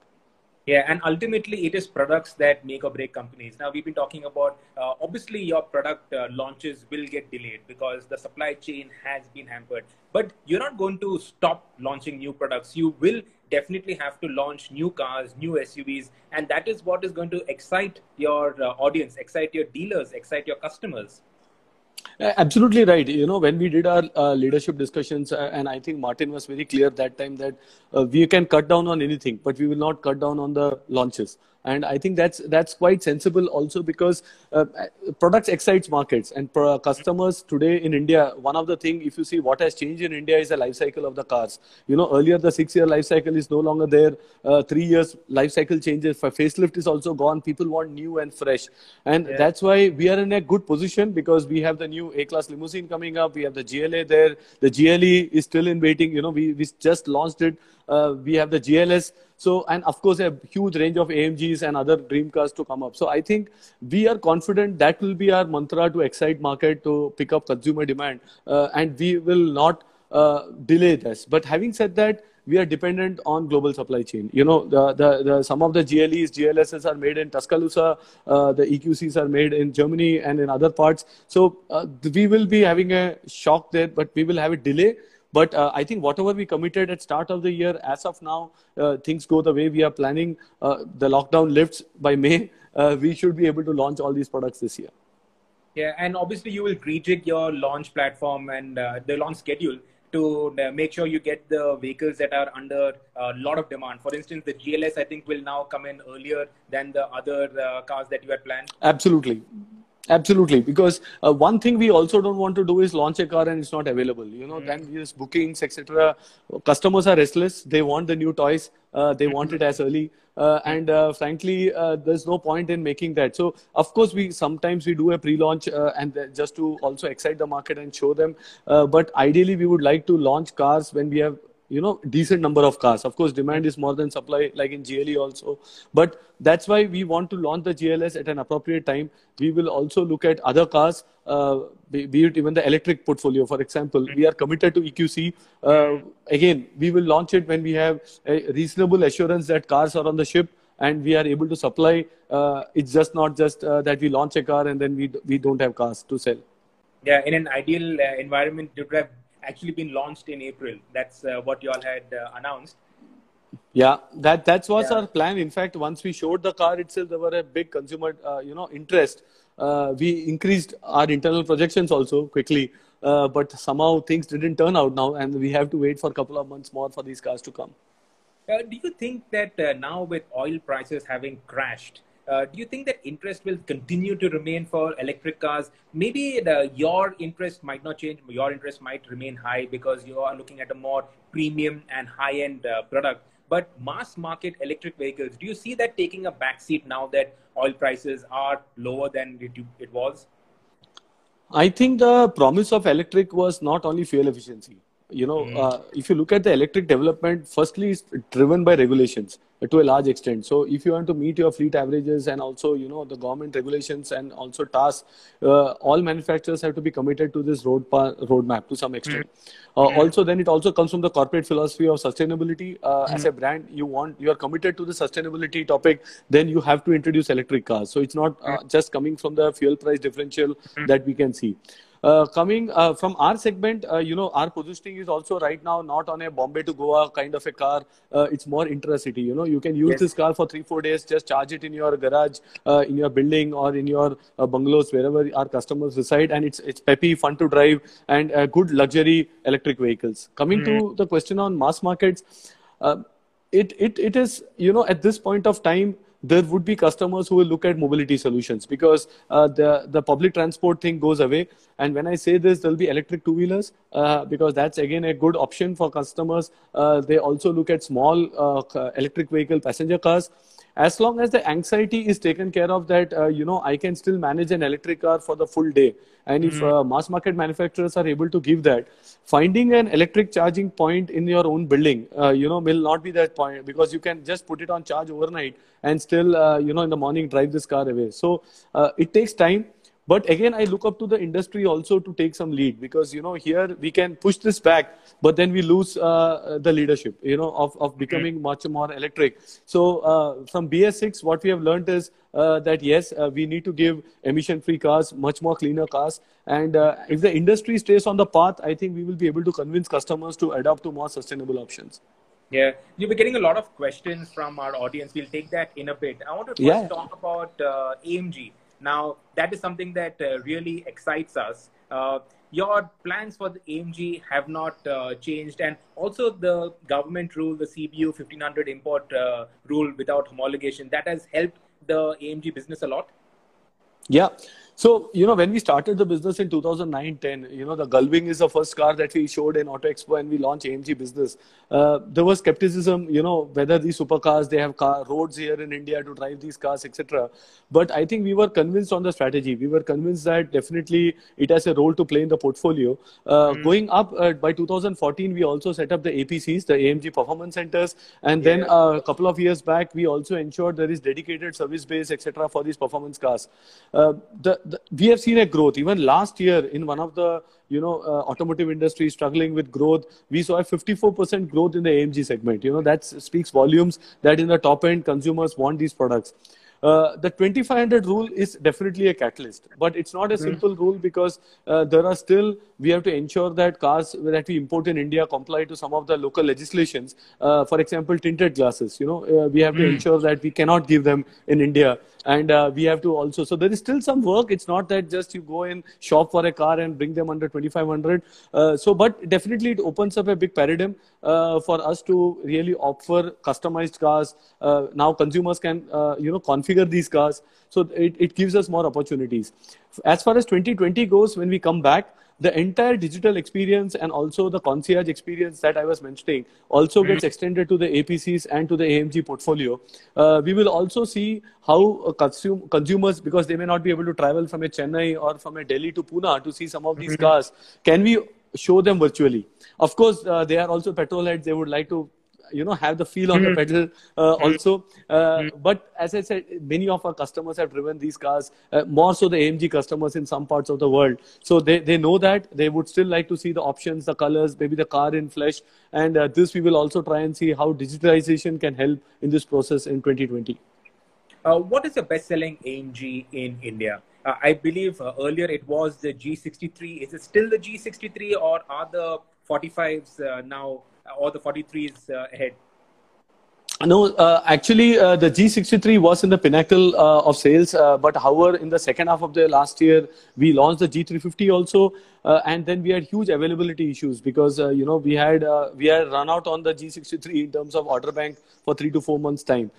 Yeah, and ultimately, it is products that make or break companies. Now, we've been talking about uh, obviously your product uh, launches will get delayed because the supply chain has been hampered. But you're not going to stop launching new products. You will definitely have to launch new cars, new SUVs, and that is what is going to excite your uh, audience, excite your dealers, excite your customers. Absolutely right. You know, when we did our uh, leadership discussions, uh, and I think Martin was very clear that time that uh, we can cut down on anything, but we will not cut down on the launches and i think that's that's quite sensible also because uh, products excites markets. And customers today in india one of the thing if you see what has changed in india is the life cycle of the cars. You know earlier the 6 year life cycle is no longer there. Uh, 3 years life cycle changes. For facelift is also gone. People want new and fresh. And yeah. that's why we are in a good position because we have the new a class limousine coming up. We have the gla there. The gle is still in waiting. You know we, we just launched it we have the gls so, and of course, a huge range of AMGs and other dream cars to come up. So, I think we are confident that will be our mantra to excite market to pick up consumer demand, uh, and we will not uh, delay this. But having said that, we are dependent on global supply chain. You know, the, the, the some of the GLEs, GLSs are made in Tuscaloosa, uh, the EQCs are made in Germany and in other parts. So uh, we will be having a shock there, but we will have a delay. But uh, I think whatever we committed at start of the year, as of now, uh, things go the way we are planning. Uh, the lockdown lifts by May. Uh, we should be able to launch all these products this year. Yeah, and obviously you will rejig your launch platform and uh, the launch schedule to uh, make sure you get the vehicles that are under a lot of demand. For instance, the GLS I think will now come in earlier than the other cars that you had planned. Absolutely. Absolutely, because uh, one thing we also don't want to do is launch a car and it's not available. You know, mm. then use bookings, etc. Customers are restless; they want the new toys. Uh, they want it as early, uh, and uh, frankly, uh, there's no point in making that. So, of course, we sometimes we do a pre-launch uh, and just to also excite the market and show them. but ideally, we would like to launch cars when we have you know decent number of cars. Of course demand is more than supply like in gle also. But that's why we want to launch the gls at an appropriate time. We will also look at other cars uh, be, be, it even the electric portfolio. For example we are committed to eqc uh, again we will launch it when we have a reasonable assurance that cars are on the ship and we are able to supply. Uh, it's just not just uh, that we launch a car and then we we don't have cars to sell. Yeah in an ideal uh, environment you have actually been launched in April. That's uh, what you all had uh, announced. Yeah, that that was yeah. our plan. In fact, once we showed the car itself, there were a big consumer, uh, you know, interest. Uh, we increased our internal projections also quickly, uh, but somehow things didn't turn out now, and we have to wait for a couple of months more for these cars to come. Uh, do you think that now with oil prices having crashed, uh, do you think that interest will continue to remain for electric cars? Maybe the, your interest might not change. Your interest might remain high because you are looking at a more premium and high-end uh, product. But mass market electric vehicles, do you see that taking a backseat now that oil prices are lower than it, it was? I think the promise of electric was not only fuel efficiency. You know, mm. uh, if you look at the electric development, firstly, it's driven by regulations to a large extent. So if you want to meet your fleet averages and also you know the government regulations and also tasks, uh, all manufacturers have to be committed to this road roadmap to some extent. Uh, also, then it also comes from the corporate philosophy of sustainability. Uh, mm-hmm. As a brand, you want you are committed to the sustainability topic, then you have to introduce electric cars. So it's not uh, just coming from the fuel price differential mm-hmm. that we can see. Uh, coming uh, from our segment, uh, you know, our positioning is also right now not on a Bombay to Goa kind of a car. Uh, it's more intra-city. You know, you can use yes. this car for three, four days. Just charge it in your garage, uh, in your building, or in your bungalows, wherever our customers reside, and it's it's peppy, fun to drive, and good luxury electric vehicles. Coming mm-hmm. to the question on mass markets, it it it is you know at this point of time there would be customers who will look at mobility solutions because uh, the the public transport thing goes away. And when I say this, there'll be electric two wheelers uh, because that's again a good option for customers. Uh, they also look at small uh, electric vehicle passenger cars as long as the anxiety is taken care of that uh, you know i can still manage an electric car for the full day. And if mm-hmm. uh, mass market manufacturers are able to give that finding an electric charging point in your own building uh, you know will not be that point because you can just put it on charge overnight and still uh, you know in the morning drive this car away. So uh, it takes time but again, I look up to the industry also to take some lead because, you know, here we can push this back, but then we lose uh, the leadership, you know, of, of becoming mm-hmm. much more electric. So uh, from BS6, what we have learned is uh, that yes, uh, we need to give emission-free cars, much more cleaner cars. And uh, if the industry stays on the path, I think we will be able to convince customers to adopt to more sustainable options. Yeah, you'll be getting a lot of questions from our audience. We'll take that in a bit. I want to first yeah. talk about uh, AMG. Now, that is something that uh, really excites us. Uh, your plans for the AMG have not uh, changed, and also the government rule, the CBU 1500 import rule without homologation, that has helped the AMG business a lot. Yeah. So, you know, when we started the business in 2009 10, you know, the Gullwing is the first car that we showed in Auto Expo and we launched AMG business. Uh, there was skepticism, you know, whether these supercars, they have car, roads here in India to drive these cars, etc. But I think we were convinced on the strategy. We were convinced that definitely it has a role to play in the portfolio. Uh, mm. Going up uh, by 2014, we also set up the APCs, the AMG Performance Centers. And then yeah. Uh, a couple of years back, we also ensured there is dedicated service base, etc. for these performance cars. Uh, the, the, we have seen a growth. Even last year, in one of the you know uh, automotive industry struggling with growth, we saw a 54% growth in the AMG segment. You know that speaks volumes that in the top end consumers want these products. Uh, the 2500 rule is definitely a catalyst, but it's not a hmm. simple mm. rule because uh, there are still we have to ensure that cars that we import in India comply to some of the local legislations. Uh, for example, tinted glasses. You know, uh, we have mm. to ensure that we cannot give them in India, and uh, we have to also. So there is still some work. It's not that just you go and shop for a car and bring them under 2500. Uh, so, but definitely it opens up a big paradigm uh, for us to really offer customized cars. Uh, now consumers can you know configure these cars. So it, it gives us more opportunities. As far as 2020 goes, when we come back, the entire digital experience and also the concierge experience that I was mentioning also gets mm-hmm. extended to the APCs and to the AMG portfolio. Uh, we will also see how uh, consume, consumers, because they may not be able to travel from a Chennai or from a Delhi to Pune to see some of these mm-hmm. cars, can we show them virtually? Of course, uh, they are also petrol heads. They would like to you know have the feel on the hmm. pedal uh, hmm. also uh, hmm. but as i said many of our customers have driven these cars uh, more so the amg customers in some parts of the world so they, they know that they would still like to see the options the colors maybe the car in flesh and uh, this we will also try and see how digitalization can help in this process in 2020 uh, what is the best selling amg in india uh, I believe uh, earlier it was the G63. Is it still the G63 or are the 45s uh, now or the 43s uh, ahead? No, uh, actually, uh, the G63 was in the pinnacle uh, of sales. Uh, but however, in the second half of the last year, we launched the G350 also, uh, and then we had huge availability issues because uh, you know we had we had run out on the G63 in terms of order bank for three to four months time.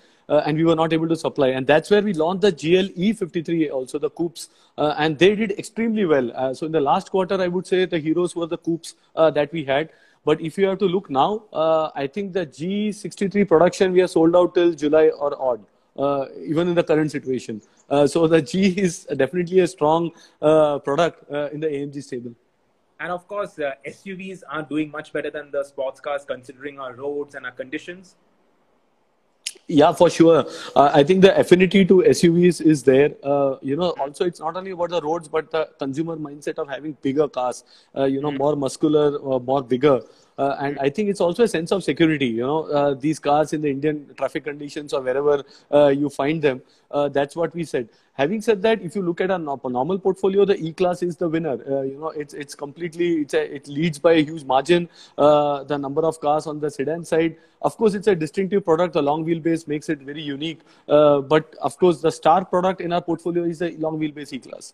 and we were not able to supply, and that's where we launched the GLE53 also, the coupes, and they did extremely well. so in the last quarter, I would say the heroes were the coupes that we had. But if you have to look now, uh, I think the G63 production we are sold out till July or odd, uh, even in the current situation. Uh, so the G (laughs) is definitely a strong uh, product uh, in the AMG stable. And of course, uh, SUVs are doing much better than the sports cars considering our roads and our conditions. Yeah, for sure. Uh, I think the affinity to SUVs is there. Uh, you know, also it's not only about the roads, but the consumer mindset of having bigger cars. Uh, you know, mm. more muscular, uh, more bigger. Uh, and I think it's also a sense of security. You know, uh, these cars in the Indian traffic conditions or wherever you find them, that's what we said. Having said that, if you look at a normal portfolio, the E-Class is the winner. Uh, you know, it's it's completely it's a, it leads by a huge margin. Uh, the number of cars on the sedan side, of course, it's a distinctive product. The long wheelbase makes it very unique. Uh, but of course, the star product in our portfolio is the long wheelbase E-Class.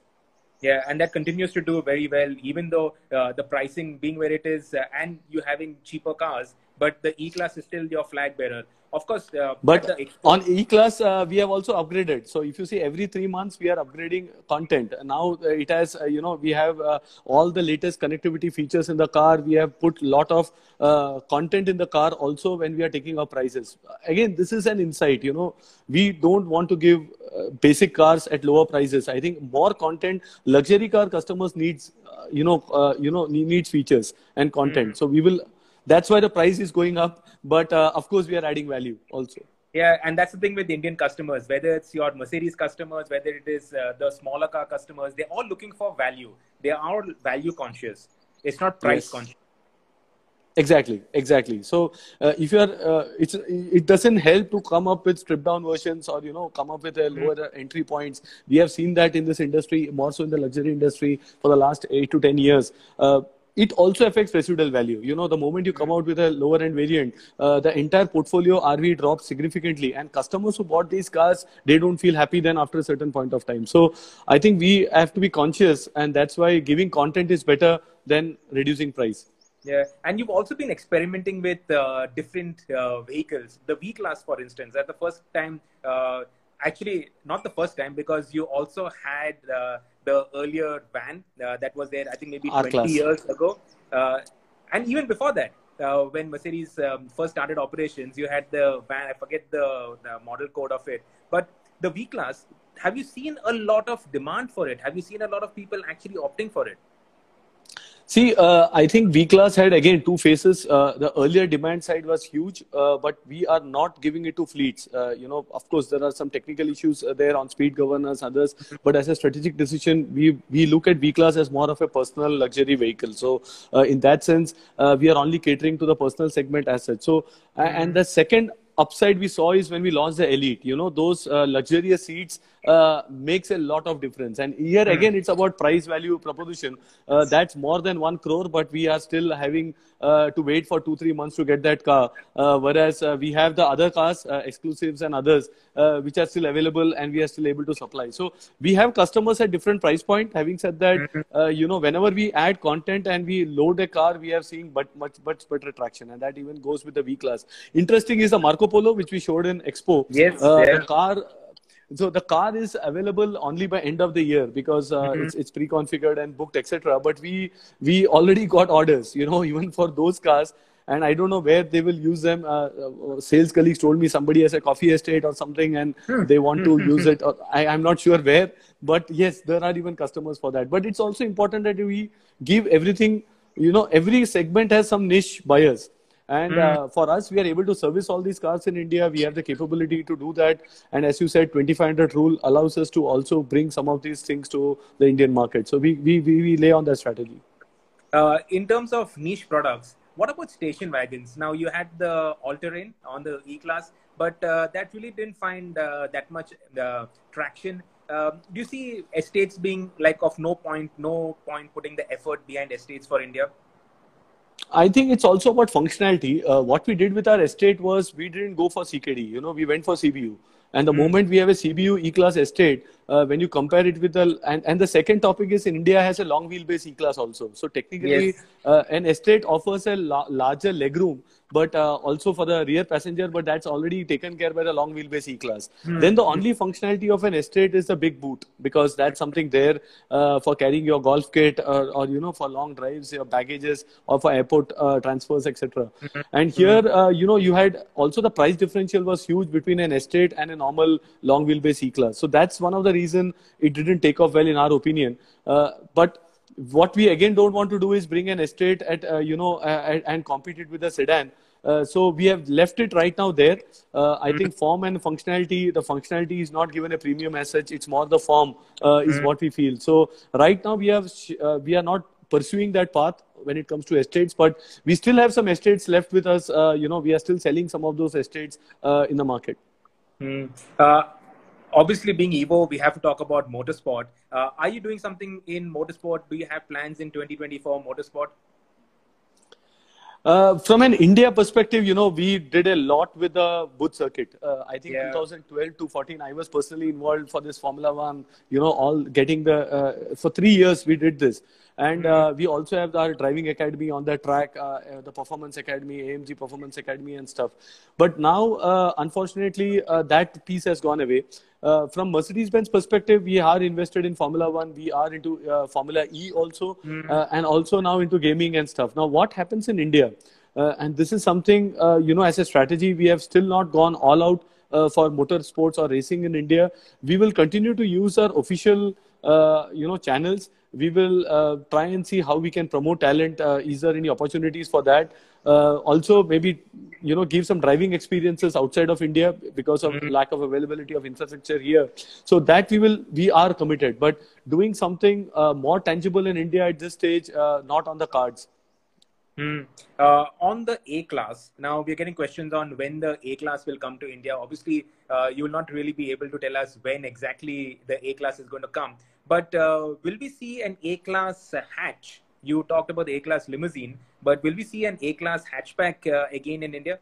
Yeah, and that continues to do very well, even though uh, the pricing being where it is, uh, and you having cheaper cars. But the E-Class is still your flag bearer. Of course uh, but on e-class uh, we have also upgraded. So if you see every three months we are upgrading content. Now uh, it has uh, you know we have uh, all the latest connectivity features in the car. We have put lot of uh, content in the car also when we are taking our prices. Again this is an insight you know. We don't want to give basic cars at lower prices. I think more content luxury car customers needs you know you know needs features and content. Mm-hmm. so we will that's why the price is going up. But uh, of course, we are adding value also. Yeah, and that's the thing with Indian customers, whether it's your Mercedes customers, whether it is uh, the smaller car customers, they're all looking for value. They are value conscious. It's not price yes. conscious. Exactly, exactly. So uh, if you are, uh, it's it doesn't help to come up with stripped down versions or you know come up with a mm-hmm. lower mm-hmm. entry points. We have seen that in this industry, more so in the luxury industry for the last eight to ten years. Uh, it also affects residual value. You know, the moment you come out with a lower end variant, uh, the entire portfolio RV drops significantly. And customers who bought these cars, they don't feel happy then after a certain point of time. So I think we have to be conscious, and that's why giving content is better than reducing price. Yeah, and you've also been experimenting with uh, different uh, vehicles. The V Class, for instance, at the first time, uh, actually, not the first time, because you also had uh, the earlier van uh, that was there, I think maybe R 20 class. years ago. Uh, and even before that, uh, when Mercedes um, first started operations, you had the van, I forget the, the model code of it. But the V Class, have you seen a lot of demand for it? Have you seen a lot of people actually opting for it? See, uh, I think V class had again two phases. Uh, the earlier demand side was huge, uh, but we are not giving it to fleets. Uh, you know, of course, there are some technical issues uh, there on speed governors, others. But as a strategic decision, we we look at V class as more of a personal luxury vehicle. So, uh, in that sense, we are only catering to the personal segment as such. So, and the second upside we saw is when we launched the elite you know those uh, luxurious seats uh, makes a lot of difference and here hmm. again it's about price value proposition uh, that's more than 1 crore but we are still having uh, to wait for 2 3 months to get that car uh, whereas uh, we have the other cars exclusives and others which are still available and we are still able to supply so we have customers at different price point having said that hmm. you know whenever we add content and we load a car we are seeing but much much better traction and that even goes with the v class interesting is the marco Polo, which we showed in Expo. Yes. Uh, yeah. The car. So the car is available only by end of the year because uh, mm-hmm. it's it's pre-configured and booked, etc. But we we already got orders, you know, (laughs) even for those cars. And I don't know where they will use them. Uh, uh sales colleagues told me somebody has a coffee estate or something, and hmm. they want to use it. (laughs) I, I'm not sure where, but yes, there are even customers for that. But it's also important that we give everything. You know, every segment has some niche buyers and mm. uh, for us, we are able to service all these cars in India. We have the capability to do that. And as you said, 2500 rule allows us to also bring some of these things to the Indian market. So we, we, we, we lay on that strategy. Uh, in terms of niche products, what about station wagons? Now you had the all-terrain on the E-Class, but uh, that really didn't find uh, that much uh, traction. Um, do you see estates being like of no point, no point putting the effort behind estates for India? I think it's also about functionality. Uh, what we did with our estate was we didn't go for CKD. You know, we went for CBU. And the mm. moment we have a CBU E-class estate, uh, when you compare it with the and, and the second topic is India has a long wheelbase E-class also. So technically, yes. uh, an estate offers a la- larger legroom but uh, also for the rear passenger, but that's already taken care by the long wheelbase E-Class. Mm-hmm. Then the only functionality of an estate is the big boot because that's something there uh, for carrying your golf kit or, or, you know for long drives, your baggages or for airport uh, transfers, etc. Mm-hmm. And here, mm-hmm. Uh, you know, you had also the price differential was huge between an estate and a normal long wheelbase E-Class. So that's one of the reason it didn't take off well in our opinion. Uh, but what we again don't want to do is bring an estate at uh, you know uh, and compete it with a sedan. Uh, so we have left it right now there. Uh, I think form and functionality, the functionality is not given a premium as such. It's more the form uh, is what we feel. So right now we have uh, we are not pursuing that path when it comes to estates, but we still have some estates left with us. you know, we are still selling some of those estates in the market. Mm obviously being evo we have to talk about motorsport uh, are you doing something in motorsport do you have plans in 2024 motorsport uh, from an India perspective, you know, we did a lot with the Buddh circuit. Uh, I think yeah. 2012 to 14, I was personally involved for this Formula One. You know, all getting the uh, for three years we did this, and mm-hmm. Uh, we also have our driving academy on the track, uh, uh, the performance academy, AMG performance academy, and stuff. But now, unfortunately, that piece has gone away uh, from Mercedes-Benz perspective, we are invested in Formula One. We are into uh, Formula E also, mm. uh, and also now into gaming and stuff. Now, what happens in India? Uh, and this is something uh, you know, as a strategy, we have still not gone all out uh, for motorsports or racing in India. We will continue to use our official, you know, channels we will uh, try and see how we can promote talent. Uh, is there any opportunities for that? Uh, also, maybe you know, give some driving experiences outside of India because of mm-hmm. lack of availability of infrastructure here. So that we will, we are committed. But doing something uh, more tangible in India at this stage, uh, not on the cards. Mm. Uh, on the A class, now we're getting questions on when the A class will come to India. Obviously, uh, you will not really be able to tell us when exactly the A class is going to come. But uh, will we see an A class hatch? You talked about the A class limousine, but will we see an A class hatchback uh, again in India?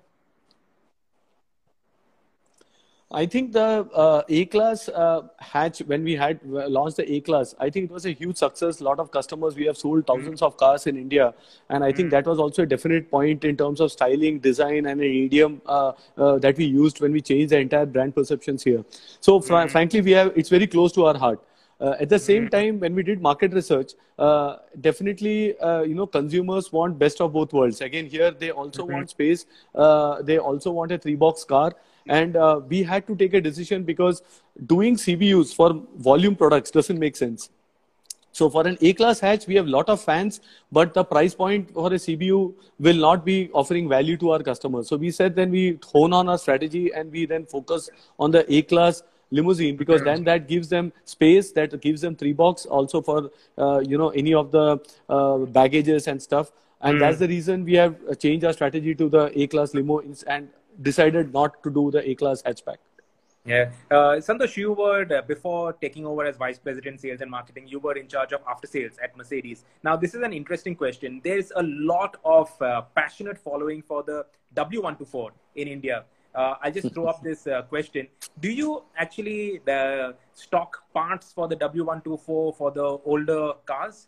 I think the uh, A class uh, hatch when we had uh, launched the A class, I think it was a huge success. A lot of customers, we have sold 1000s mm-hmm. of cars in India, and I think mm-hmm. that was also a definite point in terms of styling, design, and an idiom uh, uh, that we used when we changed the entire brand perceptions here. So, fr- mm-hmm. frankly, we have it's very close to our heart. Uh, at the same mm-hmm. time, when we did market research, uh, definitely, uh, you know, consumers want best of both worlds. Again, here they also mm-hmm. want space. Uh, they also want a three-box car, and uh, we had to take a decision because doing CBUs for volume products doesn't make sense. So for an A-class hatch, we have a lot of fans, but the price point for a CBU will not be offering value to our customers. So we said then we hone on our strategy and we then focus on the A-class limousine because then that gives them space that gives them three box also for uh, you know any of the uh, baggages and stuff and mm. that's the reason we have changed our strategy to the a class limo and decided not to do the a class hatchback yeah. Uh, Santosh, you were, uh, before taking over as Vice President Sales and Marketing, you were in charge of after sales at Mercedes. Now, this is an interesting question. There's a lot of uh, passionate following for the W124 in India uh, I'll just throw up this uh, question. Do you actually the stock parts for the W124 for the older cars?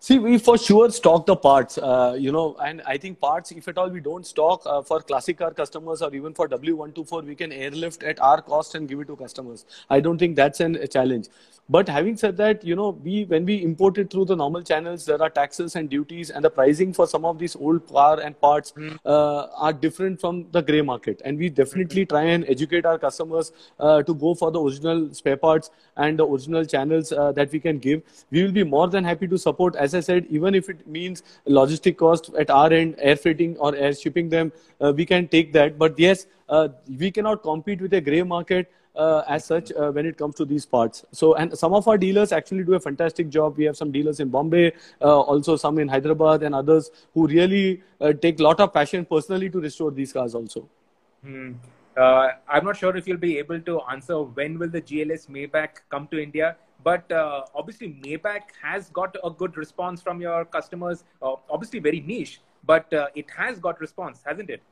See, we for sure stock the parts, uh, you know, and I think parts, if at all we don't stock uh, for classic car customers or even for W124, we can airlift at our cost and give it to customers. I don't think that's an, a challenge. But having said that, you know, we when we import it through the normal channels, there are taxes and duties, and the pricing for some of these old car and parts mm. uh, are different from the grey market. And we definitely mm-hmm. try and educate our customers uh, to go for the original spare parts and the original channels uh, that we can give. We will be more than happy to support, as I said, even if it means logistic cost at our end, air freighting or air shipping them, uh, we can take that. But yes, uh, we cannot compete with a grey market uh, as such uh, when it comes to these parts. So, and some of our dealers actually do a fantastic job. We have some dealers in Bombay, uh, also some in Hyderabad, and others who really uh, take a lot of passion personally to restore these cars also. Hmm. Uh, I'm not sure if you'll be able to answer when will the GLS Maybach come to India, but uh, obviously Maybach has got a good response from your customers. Obviously, very niche, but it has got response, hasn't it?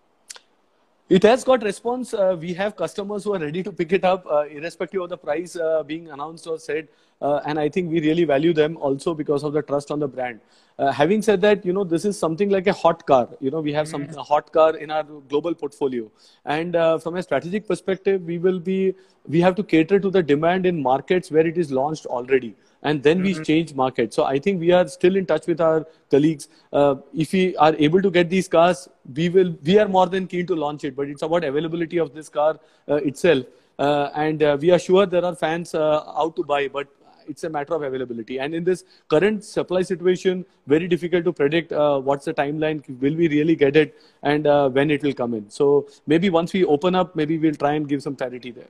It has got response. Uh, we have customers who are ready to pick it up, uh, irrespective of the price uh, being announced or said. Uh, and I think we really value them also because of the trust on the brand. Uh, having said that, you know, this is something like a hot car. You know, we have some a hot car in our global portfolio. And uh, from a strategic perspective, we will be, we have to cater to the demand in markets where it is launched already and then we change market. So I think we are still in touch with our colleagues. Uh, if we are able to get these cars, we will. We are more than keen to launch it, but it's about availability of this car uh, itself. Uh, and uh, we are sure there are fans uh, out to buy, but it's a matter of availability. And in this current supply situation, very difficult to predict uh, what's the timeline. Will we really get it, and when it will come in? So maybe once we open up, maybe we'll try and give some clarity there.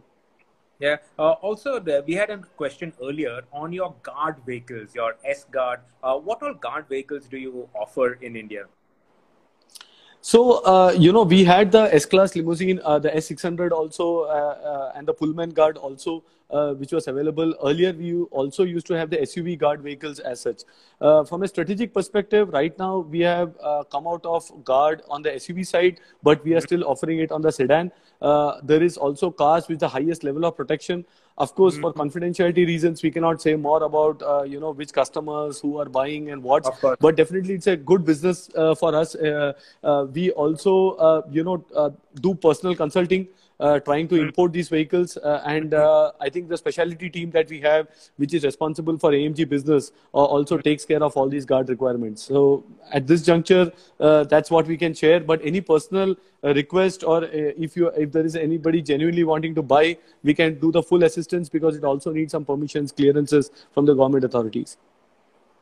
Yeah. Uh, also, the, we had a question earlier on your guard vehicles, your S Guard. Uh, what all guard vehicles do you offer in India? So, uh, you know, we had the S Class limousine, uh, the S600 also, uh, uh, and the Pullman Guard also, uh, which was available. Earlier, we also used to have the SUV Guard vehicles as such. Uh, from a strategic perspective, right now, we have come out of Guard on the SUV side, but we are still offering it on the sedan. there is also cars with the highest level of protection. Of course, mm-hmm. for confidentiality reasons, we cannot say more about uh, you know which customers who are buying and what. But definitely, it's a good business uh, for us. Uh, uh we also uh, you know uh, do personal consulting trying to import these vehicles. Uh, and uh, I think the specialty team that we have, which is responsible for AMG business, also takes care of all these guard requirements. So at this juncture, that's what we can share. But any personal request or if you if there is anybody genuinely wanting to buy, we can do the full assistance because it also needs some permissions, clearances from the government authorities.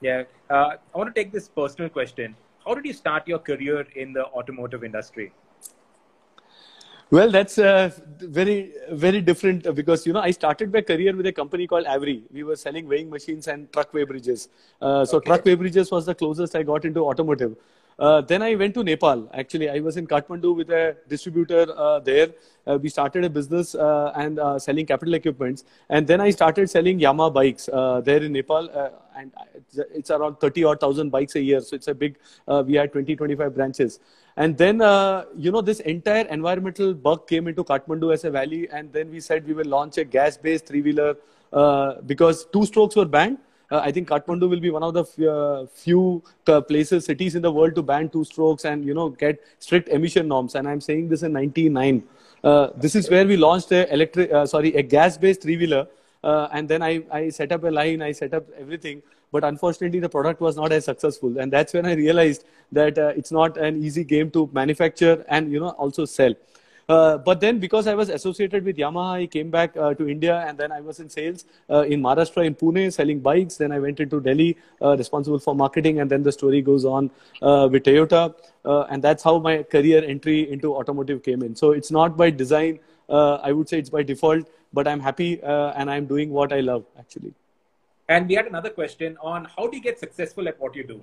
Yeah, uh, I want to take this personal question. How did you start your career in the automotive industry? Well, that's uh, very, very different uh, because, you know, I started my career with a company called Avery. We were selling weighing machines and truck weigh bridges. Uh, so okay. truck weigh bridges was the closest I got into automotive. Uh, then I went to Nepal. Actually, I was in Kathmandu with a distributor uh, there. Uh, we started a business uh, and uh, selling capital equipments. And then I started selling Yamaha bikes uh, there in Nepal. and it's around 30 or 1,000 bikes a year. So it's a big, we had 20, 25 branches. And then, you know, this entire environmental bug came into Kathmandu as a valley. And then we said we will launch a gas-based three-wheeler because two strokes were banned uh, I think Kathmandu will be one of the f- uh, few uh, places, cities in the world to ban two strokes and you know get strict emission norms. And I'm saying this in '99. Uh, this is where we launched a electric, uh, sorry, a gas-based three-wheeler. Uh, and then I, I set up a line, I set up everything. But unfortunately, the product was not as successful. And that's when I realized that it's not an easy game to manufacture and you know also sell. Uh, but then because I was associated with Yamaha, I came back uh, to India and then I was in sales uh, in Maharashtra, in Pune, selling bikes. Then I went into Delhi, uh, responsible for marketing. And then the story goes on uh, with Toyota. and that's how my career entry into automotive came in. So it's not by design. I would say it's by default, but I'm happy and I'm doing what I love actually. And we had another question on how do you get successful at what you do?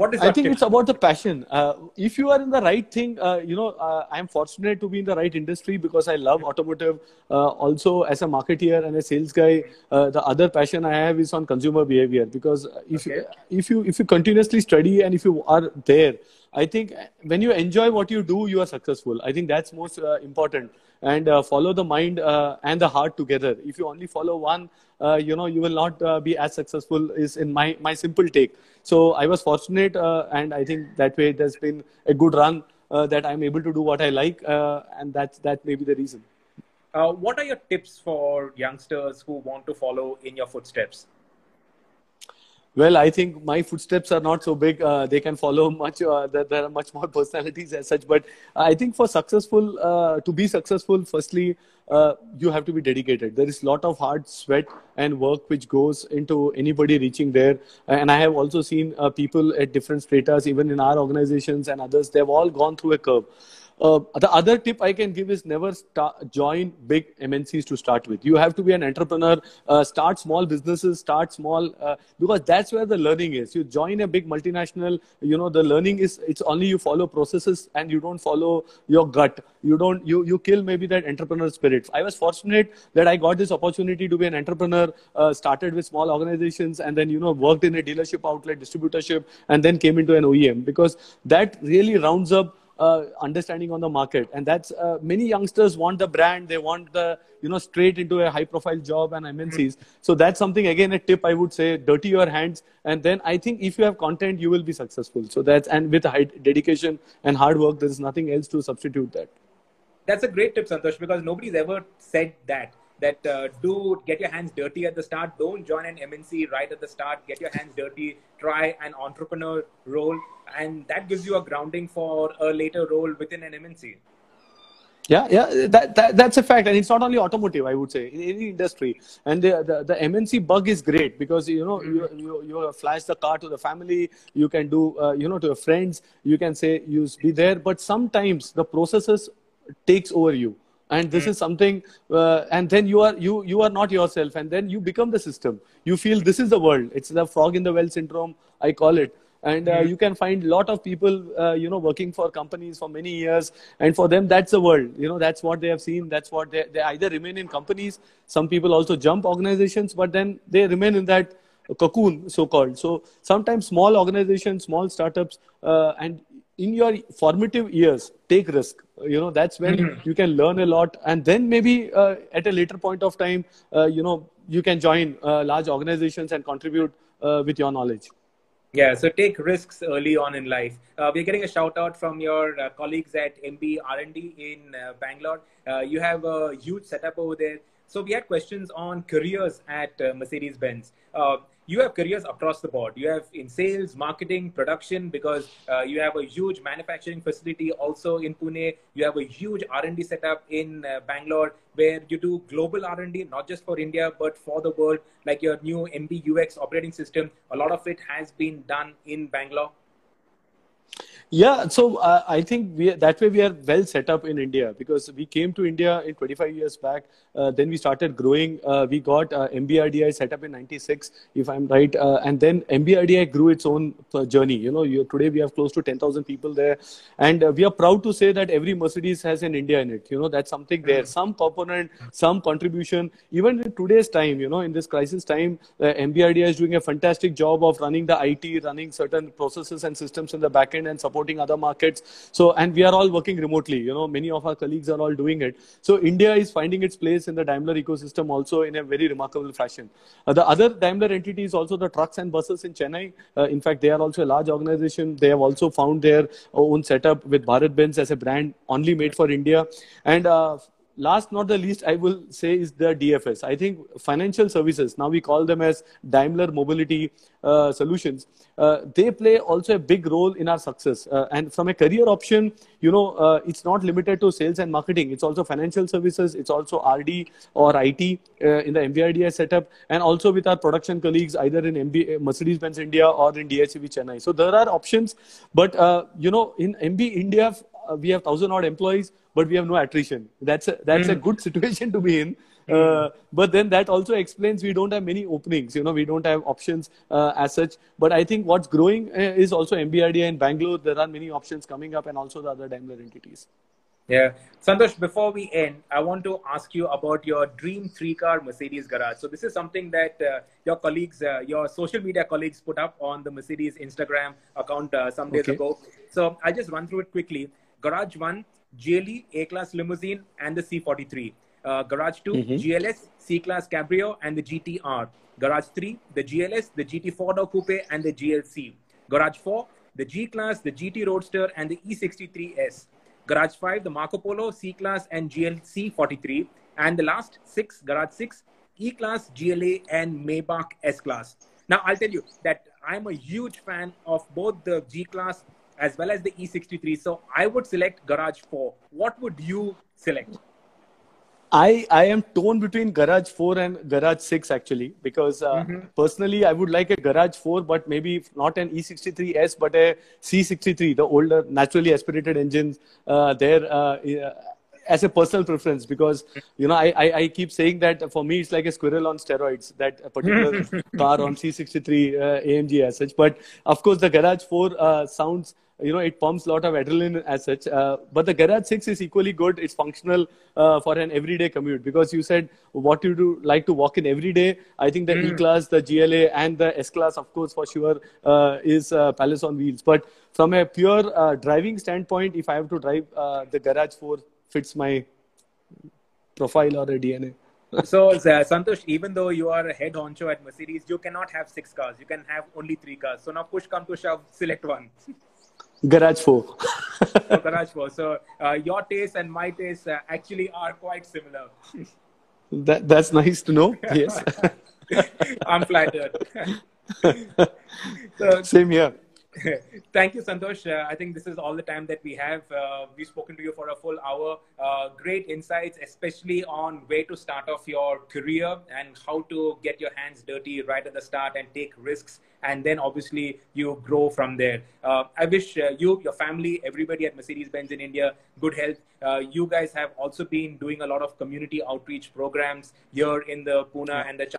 what is i think tip? it's about the passion uh, if you are in the right thing uh, you know uh, i'm fortunate to be in the right industry because i love automotive uh, also as a marketeer and a sales guy uh, the other passion i have is on consumer behavior because if okay. you, if you if you continuously study and if you are there i think when you enjoy what you do you are successful i think that's most uh, important and follow the mind and the heart together if you only follow one you know you will not uh, be as successful is in my my simple take. So i was fortunate uh, and i think that way it has been a good run uh, that i'm able to do what i like uh, and that's that may be the reason. Uh, what are your tips for youngsters who want to follow in your footsteps well, I think my footsteps are not so big. Uh, they can follow (laughs) much. Uh, there, are much more personalities as such. But I think for successful, uh, to be successful, firstly, uh, you have to be dedicated. There is a lot of hard sweat and work which goes into anybody reaching there. And I have also seen uh, people at different stratas, even in our organizations and others. They've all gone through a curve. Uh, the other tip I can give is never join big MNCs to start with. You have to be an entrepreneur. Uh, start small businesses. Start small uh, because that's where the learning is. You join a big multinational. You know the learning is it's only you follow processes and you don't follow your gut. You don't you you kill maybe that entrepreneur spirit. I was fortunate that I got this opportunity to be an entrepreneur. Uh, started with small organizations and then you know worked in a dealership outlet, distributorship, and then came into an OEM because that really rounds up uh, understanding on the market. And that's uh, many youngsters want the brand. They want the you know straight into a high profile job and mncs so that's something again a tip i would say dirty your hands. And then i think if you have content you will be successful. So that's and with high dedication and hard work there's nothing else to substitute that. That's a great tip santosh because nobody's ever said that that uh, do get your hands dirty at the start. Don't join an MNC right at the start. Get your hands dirty. Try an entrepreneur role, and that gives you a grounding for a later role within an MNC. Yeah, yeah, that, that that's a fact, and it's not only automotive. I would say in any industry, and the the, the MNC bug is great because you know mm-hmm. you, you you flash the car to the family, you can do uh, you know to your friends, you can say you be there, but sometimes the processes takes over you and this mm. is something uh, and then you are you you are not yourself and then you become the system. You feel this is the world. It's the frog in the well syndrome i call it. And uh, mm. you can find a lot of people uh, you know working for companies for many years and for them that's the world. You know that's what they have seen. That's what they, they either remain in companies. Some people also jump organizations but then they remain in that cocoon so called so sometimes small organizations small startups uh, and in your formative years take risk. You know that's when mm-hmm. you can learn a lot. And then maybe uh, at a later point of time uh, you know you can join uh, large organizations and contribute uh, with your knowledge. Yeah so take risks early on in life. Uh, we're getting a shout out from your uh, colleagues at mb r&d in bangalore. You have a huge setup over there. So we had questions on careers at mercedes benz you have careers across the board. You have in sales, marketing, production, because uh, you have a huge manufacturing facility also in Pune. You have a huge R&D setup in uh, Bangalore where you do global R&D, not just for India, but for the world, like your new MBUX operating system. A lot of it has been done in Bangalore. Yeah, so uh, I think we, that way we are well set up in India because we came to India in 25 years back. Uh, then we started growing. Uh, we got uh, MBRDI set up in 96, if I'm right. Uh, and then MBRDI grew its own uh, journey. You know, you, today we have close to 10,000 people there. And we are proud to say that every Mercedes has an India in it. You know, that's something there. Mm. Some component, some contribution. Even in today's time, you know, in this crisis time, MBRDI is doing a fantastic job of running the IT, running certain processes and systems in the backend and support supporting other markets. So, and we are all working remotely. You know, many of our colleagues are all doing it. So, India is finding its place in the Daimler ecosystem also in a very remarkable fashion. Uh, the other Daimler entity is also the trucks and buses in Chennai. Uh, in fact, they are also a large organization. They have also found their own setup with Bharat Benz as a brand only made for India. And uh, last not the least i will say is the dfs i think financial services now we call them as daimler mobility uh, solutions uh, they play also a big role in our success. Uh, and from a career option you know uh, it's not limited to sales and marketing. It's also financial services it's also rd or it uh, in the MBRDI setup and also with our production colleagues either in MB, mercedes benz india or in dhcv chennai. So there are options but uh, you know in mb india we have 1000 odd employees but we have no attrition. That's a, that's mm. a hmm. good (laughs) situation to be in. Mm. Uh, but then that also explains we don't have many openings. You know, we don't have options uh, as such. But I think what's growing uh, is also MBRDI in Bangalore. There are many options coming up, and also the other Daimler entities. Yeah. Santosh, before we end, I want to ask you about your dream three car Mercedes garage. So, this is something that uh, your colleagues, uh, your social media colleagues, put up on the Mercedes Instagram account uh, some days okay. ago. So, I'll just run through it quickly. Garage 1, GLE, A-Class Limousine, and the C43. Uh, Garage 2, mm-hmm. GLS, C-Class Cabrio, and the GTR. Garage 3, the GLS, the GT4 Door Coupe, and the GLC. Garage 4, the G-Class, the GT Roadster, and the E63S. Garage 5, the Marco Polo, C-Class, and GLC 43. And the last 6, Garage 6, E-Class, GLA, and Maybach S-Class. Now, I'll tell you that I'm a huge fan of both the G-Class as well as the E63. So I would select Garage 4. What would you select? I, I am torn between Garage 4 and Garage 6 actually because uh, mm-hmm. personally I would like a Garage 4 but maybe not an E63S but a C63 the older naturally aspirated engines uh, there uh, as a personal preference because you know I, I, I keep saying that for me it's like a squirrel on steroids that particular (laughs) car on C63 uh, AMG as such. But of course the Garage 4 uh, sounds you know it pumps a lot of adrenaline as such uh, but the garage 6 is equally good. It's functional uh, for an everyday commute because you said what you do like to walk in every day. I think the mm. e class the gla and the s class of course for sure uh, is uh, palace on wheels. But from a pure uh, driving standpoint if i have to drive uh, the garage 4 fits my profile or a dna (laughs) so santosh even though you are a head honcho at mercedes you cannot have six cars you can have only three cars so now push come to shove select one (laughs) Garage 4. (laughs) oh, Garage 4. So uh, your taste and my taste uh, actually are quite similar. that, that's nice to know. Yes. I'm flattered. so, Same here. (laughs) Thank you, Santosh. Uh, I think this is all the time that we have. Uh, we've spoken to you for a full hour. Uh, great insights, especially on where to start off your career and how to get your hands dirty right at the start and take risks and then obviously you grow from there. Uh, I wish uh, you, your family, everybody at Mercedes Benz in India good health. Uh, you guys have also been doing a lot of community outreach programs here in the Pune and the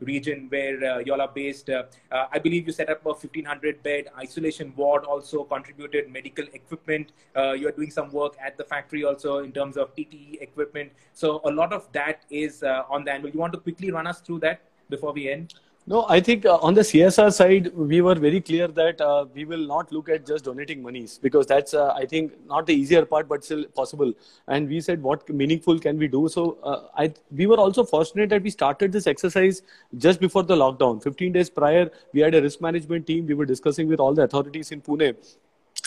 Region where uh, y'all are based. Uh, uh, I believe you set up a 1500 bed isolation ward, also contributed medical equipment. you're doing some work at the factory also in terms of PPE equipment. So a lot of that is on the anvil. You want to quickly run us through that before we end? No, I think uh, on the CSR side, we were very clear that uh, we will not look at just donating monies because that's, uh, I think, not the easier part, but still possible. And we said, what meaningful can we do? So uh, I, we were also fortunate that we started this exercise just before the lockdown. 15 days prior, we had a risk management team. We were discussing with all the authorities in Pune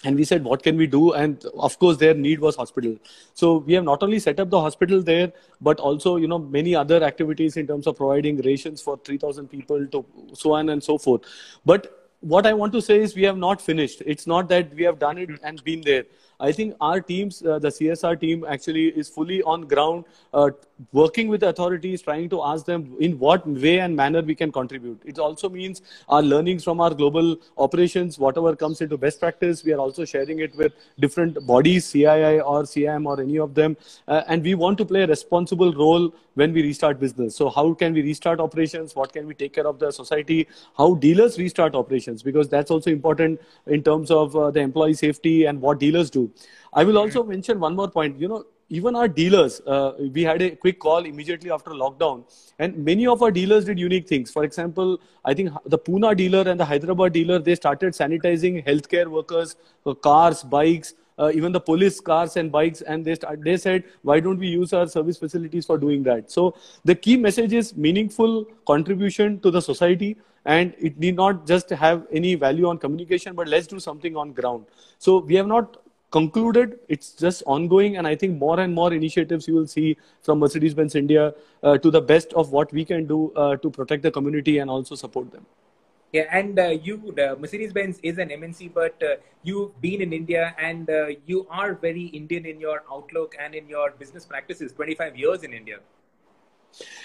and we said what can we do? And of course their need was hospital. So we have not only set up the hospital there but also you know many other activities in terms of providing rations for 3000 people to so on and so forth. But what i want to say is we have not finished. It's not that we have done it and been there I think our teams, uh, the CSR team, actually is fully on ground, uh, working with authorities, trying to ask them in what way and manner we can contribute. It also means our learnings from our global operations, whatever comes into best practice, we are also sharing it with different bodies, CII or SIAM or any of them, uh, and we want to play a responsible role when we restart business. So how can we restart operations? What can we take care of the society? How dealers restart operations? Because that's also important in terms of uh, the employee safety and what dealers do. I will also mention one more point. You know, even our dealers, uh, we had a quick call immediately after lockdown, and many of our dealers did unique things. For example, I think the Pune dealer and the Hyderabad dealer they started sanitizing healthcare workers, cars, bikes. Uh, even the police cars and bikes and they start, they said why don't we use our service facilities for doing that so the key message is meaningful contribution to the society and it need not just have any value on communication but let's do something on ground so we have not concluded. It's just ongoing, and I think more and more initiatives you will see from Mercedes-Benz India uh, to the best of what we can do uh, to protect the community and also support them. Yeah, and uh, you, Mercedes-Benz is an MNC, but uh, you've been in India and uh, you are very Indian in your outlook and in your business practices. 25 years in India.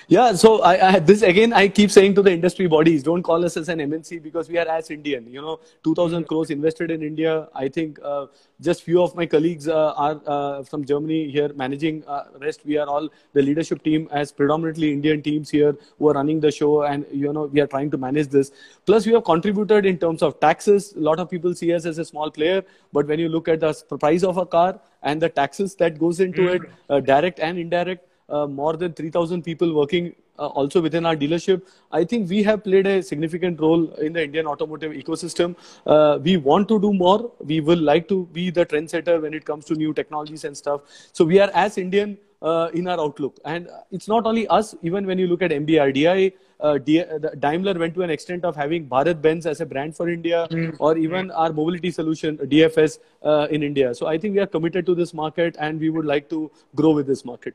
Yeah, so I, I, this again I keep saying to the industry bodies, don't call us as an MNC because we are as Indian. You know, 2,000 crores invested in India. I think uh, just few of my colleagues uh, are uh, from Germany here managing. Uh, rest we are all the leadership team as predominantly Indian teams here who are running the show, and you know we are trying to manage this. Plus, we have contributed in terms of taxes. A lot of people see us as a small player, but when you look at the price of a car and the taxes that goes into mm-hmm. it, uh, direct and indirect uh, more than 3,000 people working uh, also within our dealership. I think we have played a significant role in the Indian automotive ecosystem. Uh, we want to do more. We will like to be the trendsetter when it comes to new technologies and stuff. So we are as Indian uh, in our outlook. And it's not only us, even when you look at MBRDI, uh, D- Daimler went to an extent of having Bharat Benz as a brand for India, mm-hmm. or even our mobility solution, DFS, uh, in India. So I think we are committed to this market and we would like to grow with this market.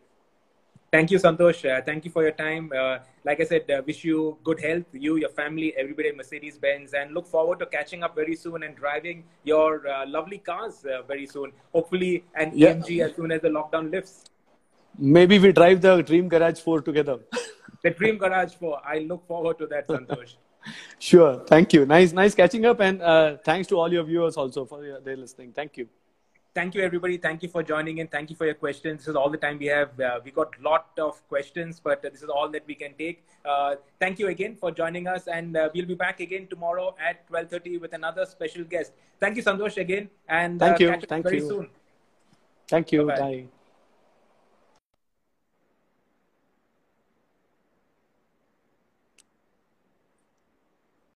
Thank you, Santosh. Uh, thank you for your time. Uh, like I said, uh, wish you good health, you, your family, everybody at Mercedes Benz, and look forward to catching up very soon and driving your uh, lovely cars uh, very soon. Hopefully, an yeah. AMG as soon as the lockdown lifts. Maybe we drive the Dream Garage 4 together. the Dream Garage 4. I look forward to that, Santosh. (laughs) sure. Thank you. Nice, nice catching up. And uh, thanks to all your viewers also for their listening. Thank you. Thank you, everybody. Thank you for joining in. Thank you for your questions. This is all the time we have. Uh, we got a lot of questions, but this is all that we can take. Uh, thank you again for joining us, and uh, we'll be back again tomorrow at 12:30 with another special guest. Thank you, Santosh, again, and thank uh, you. Thank you very soon. Thank you. Bye-bye. Bye.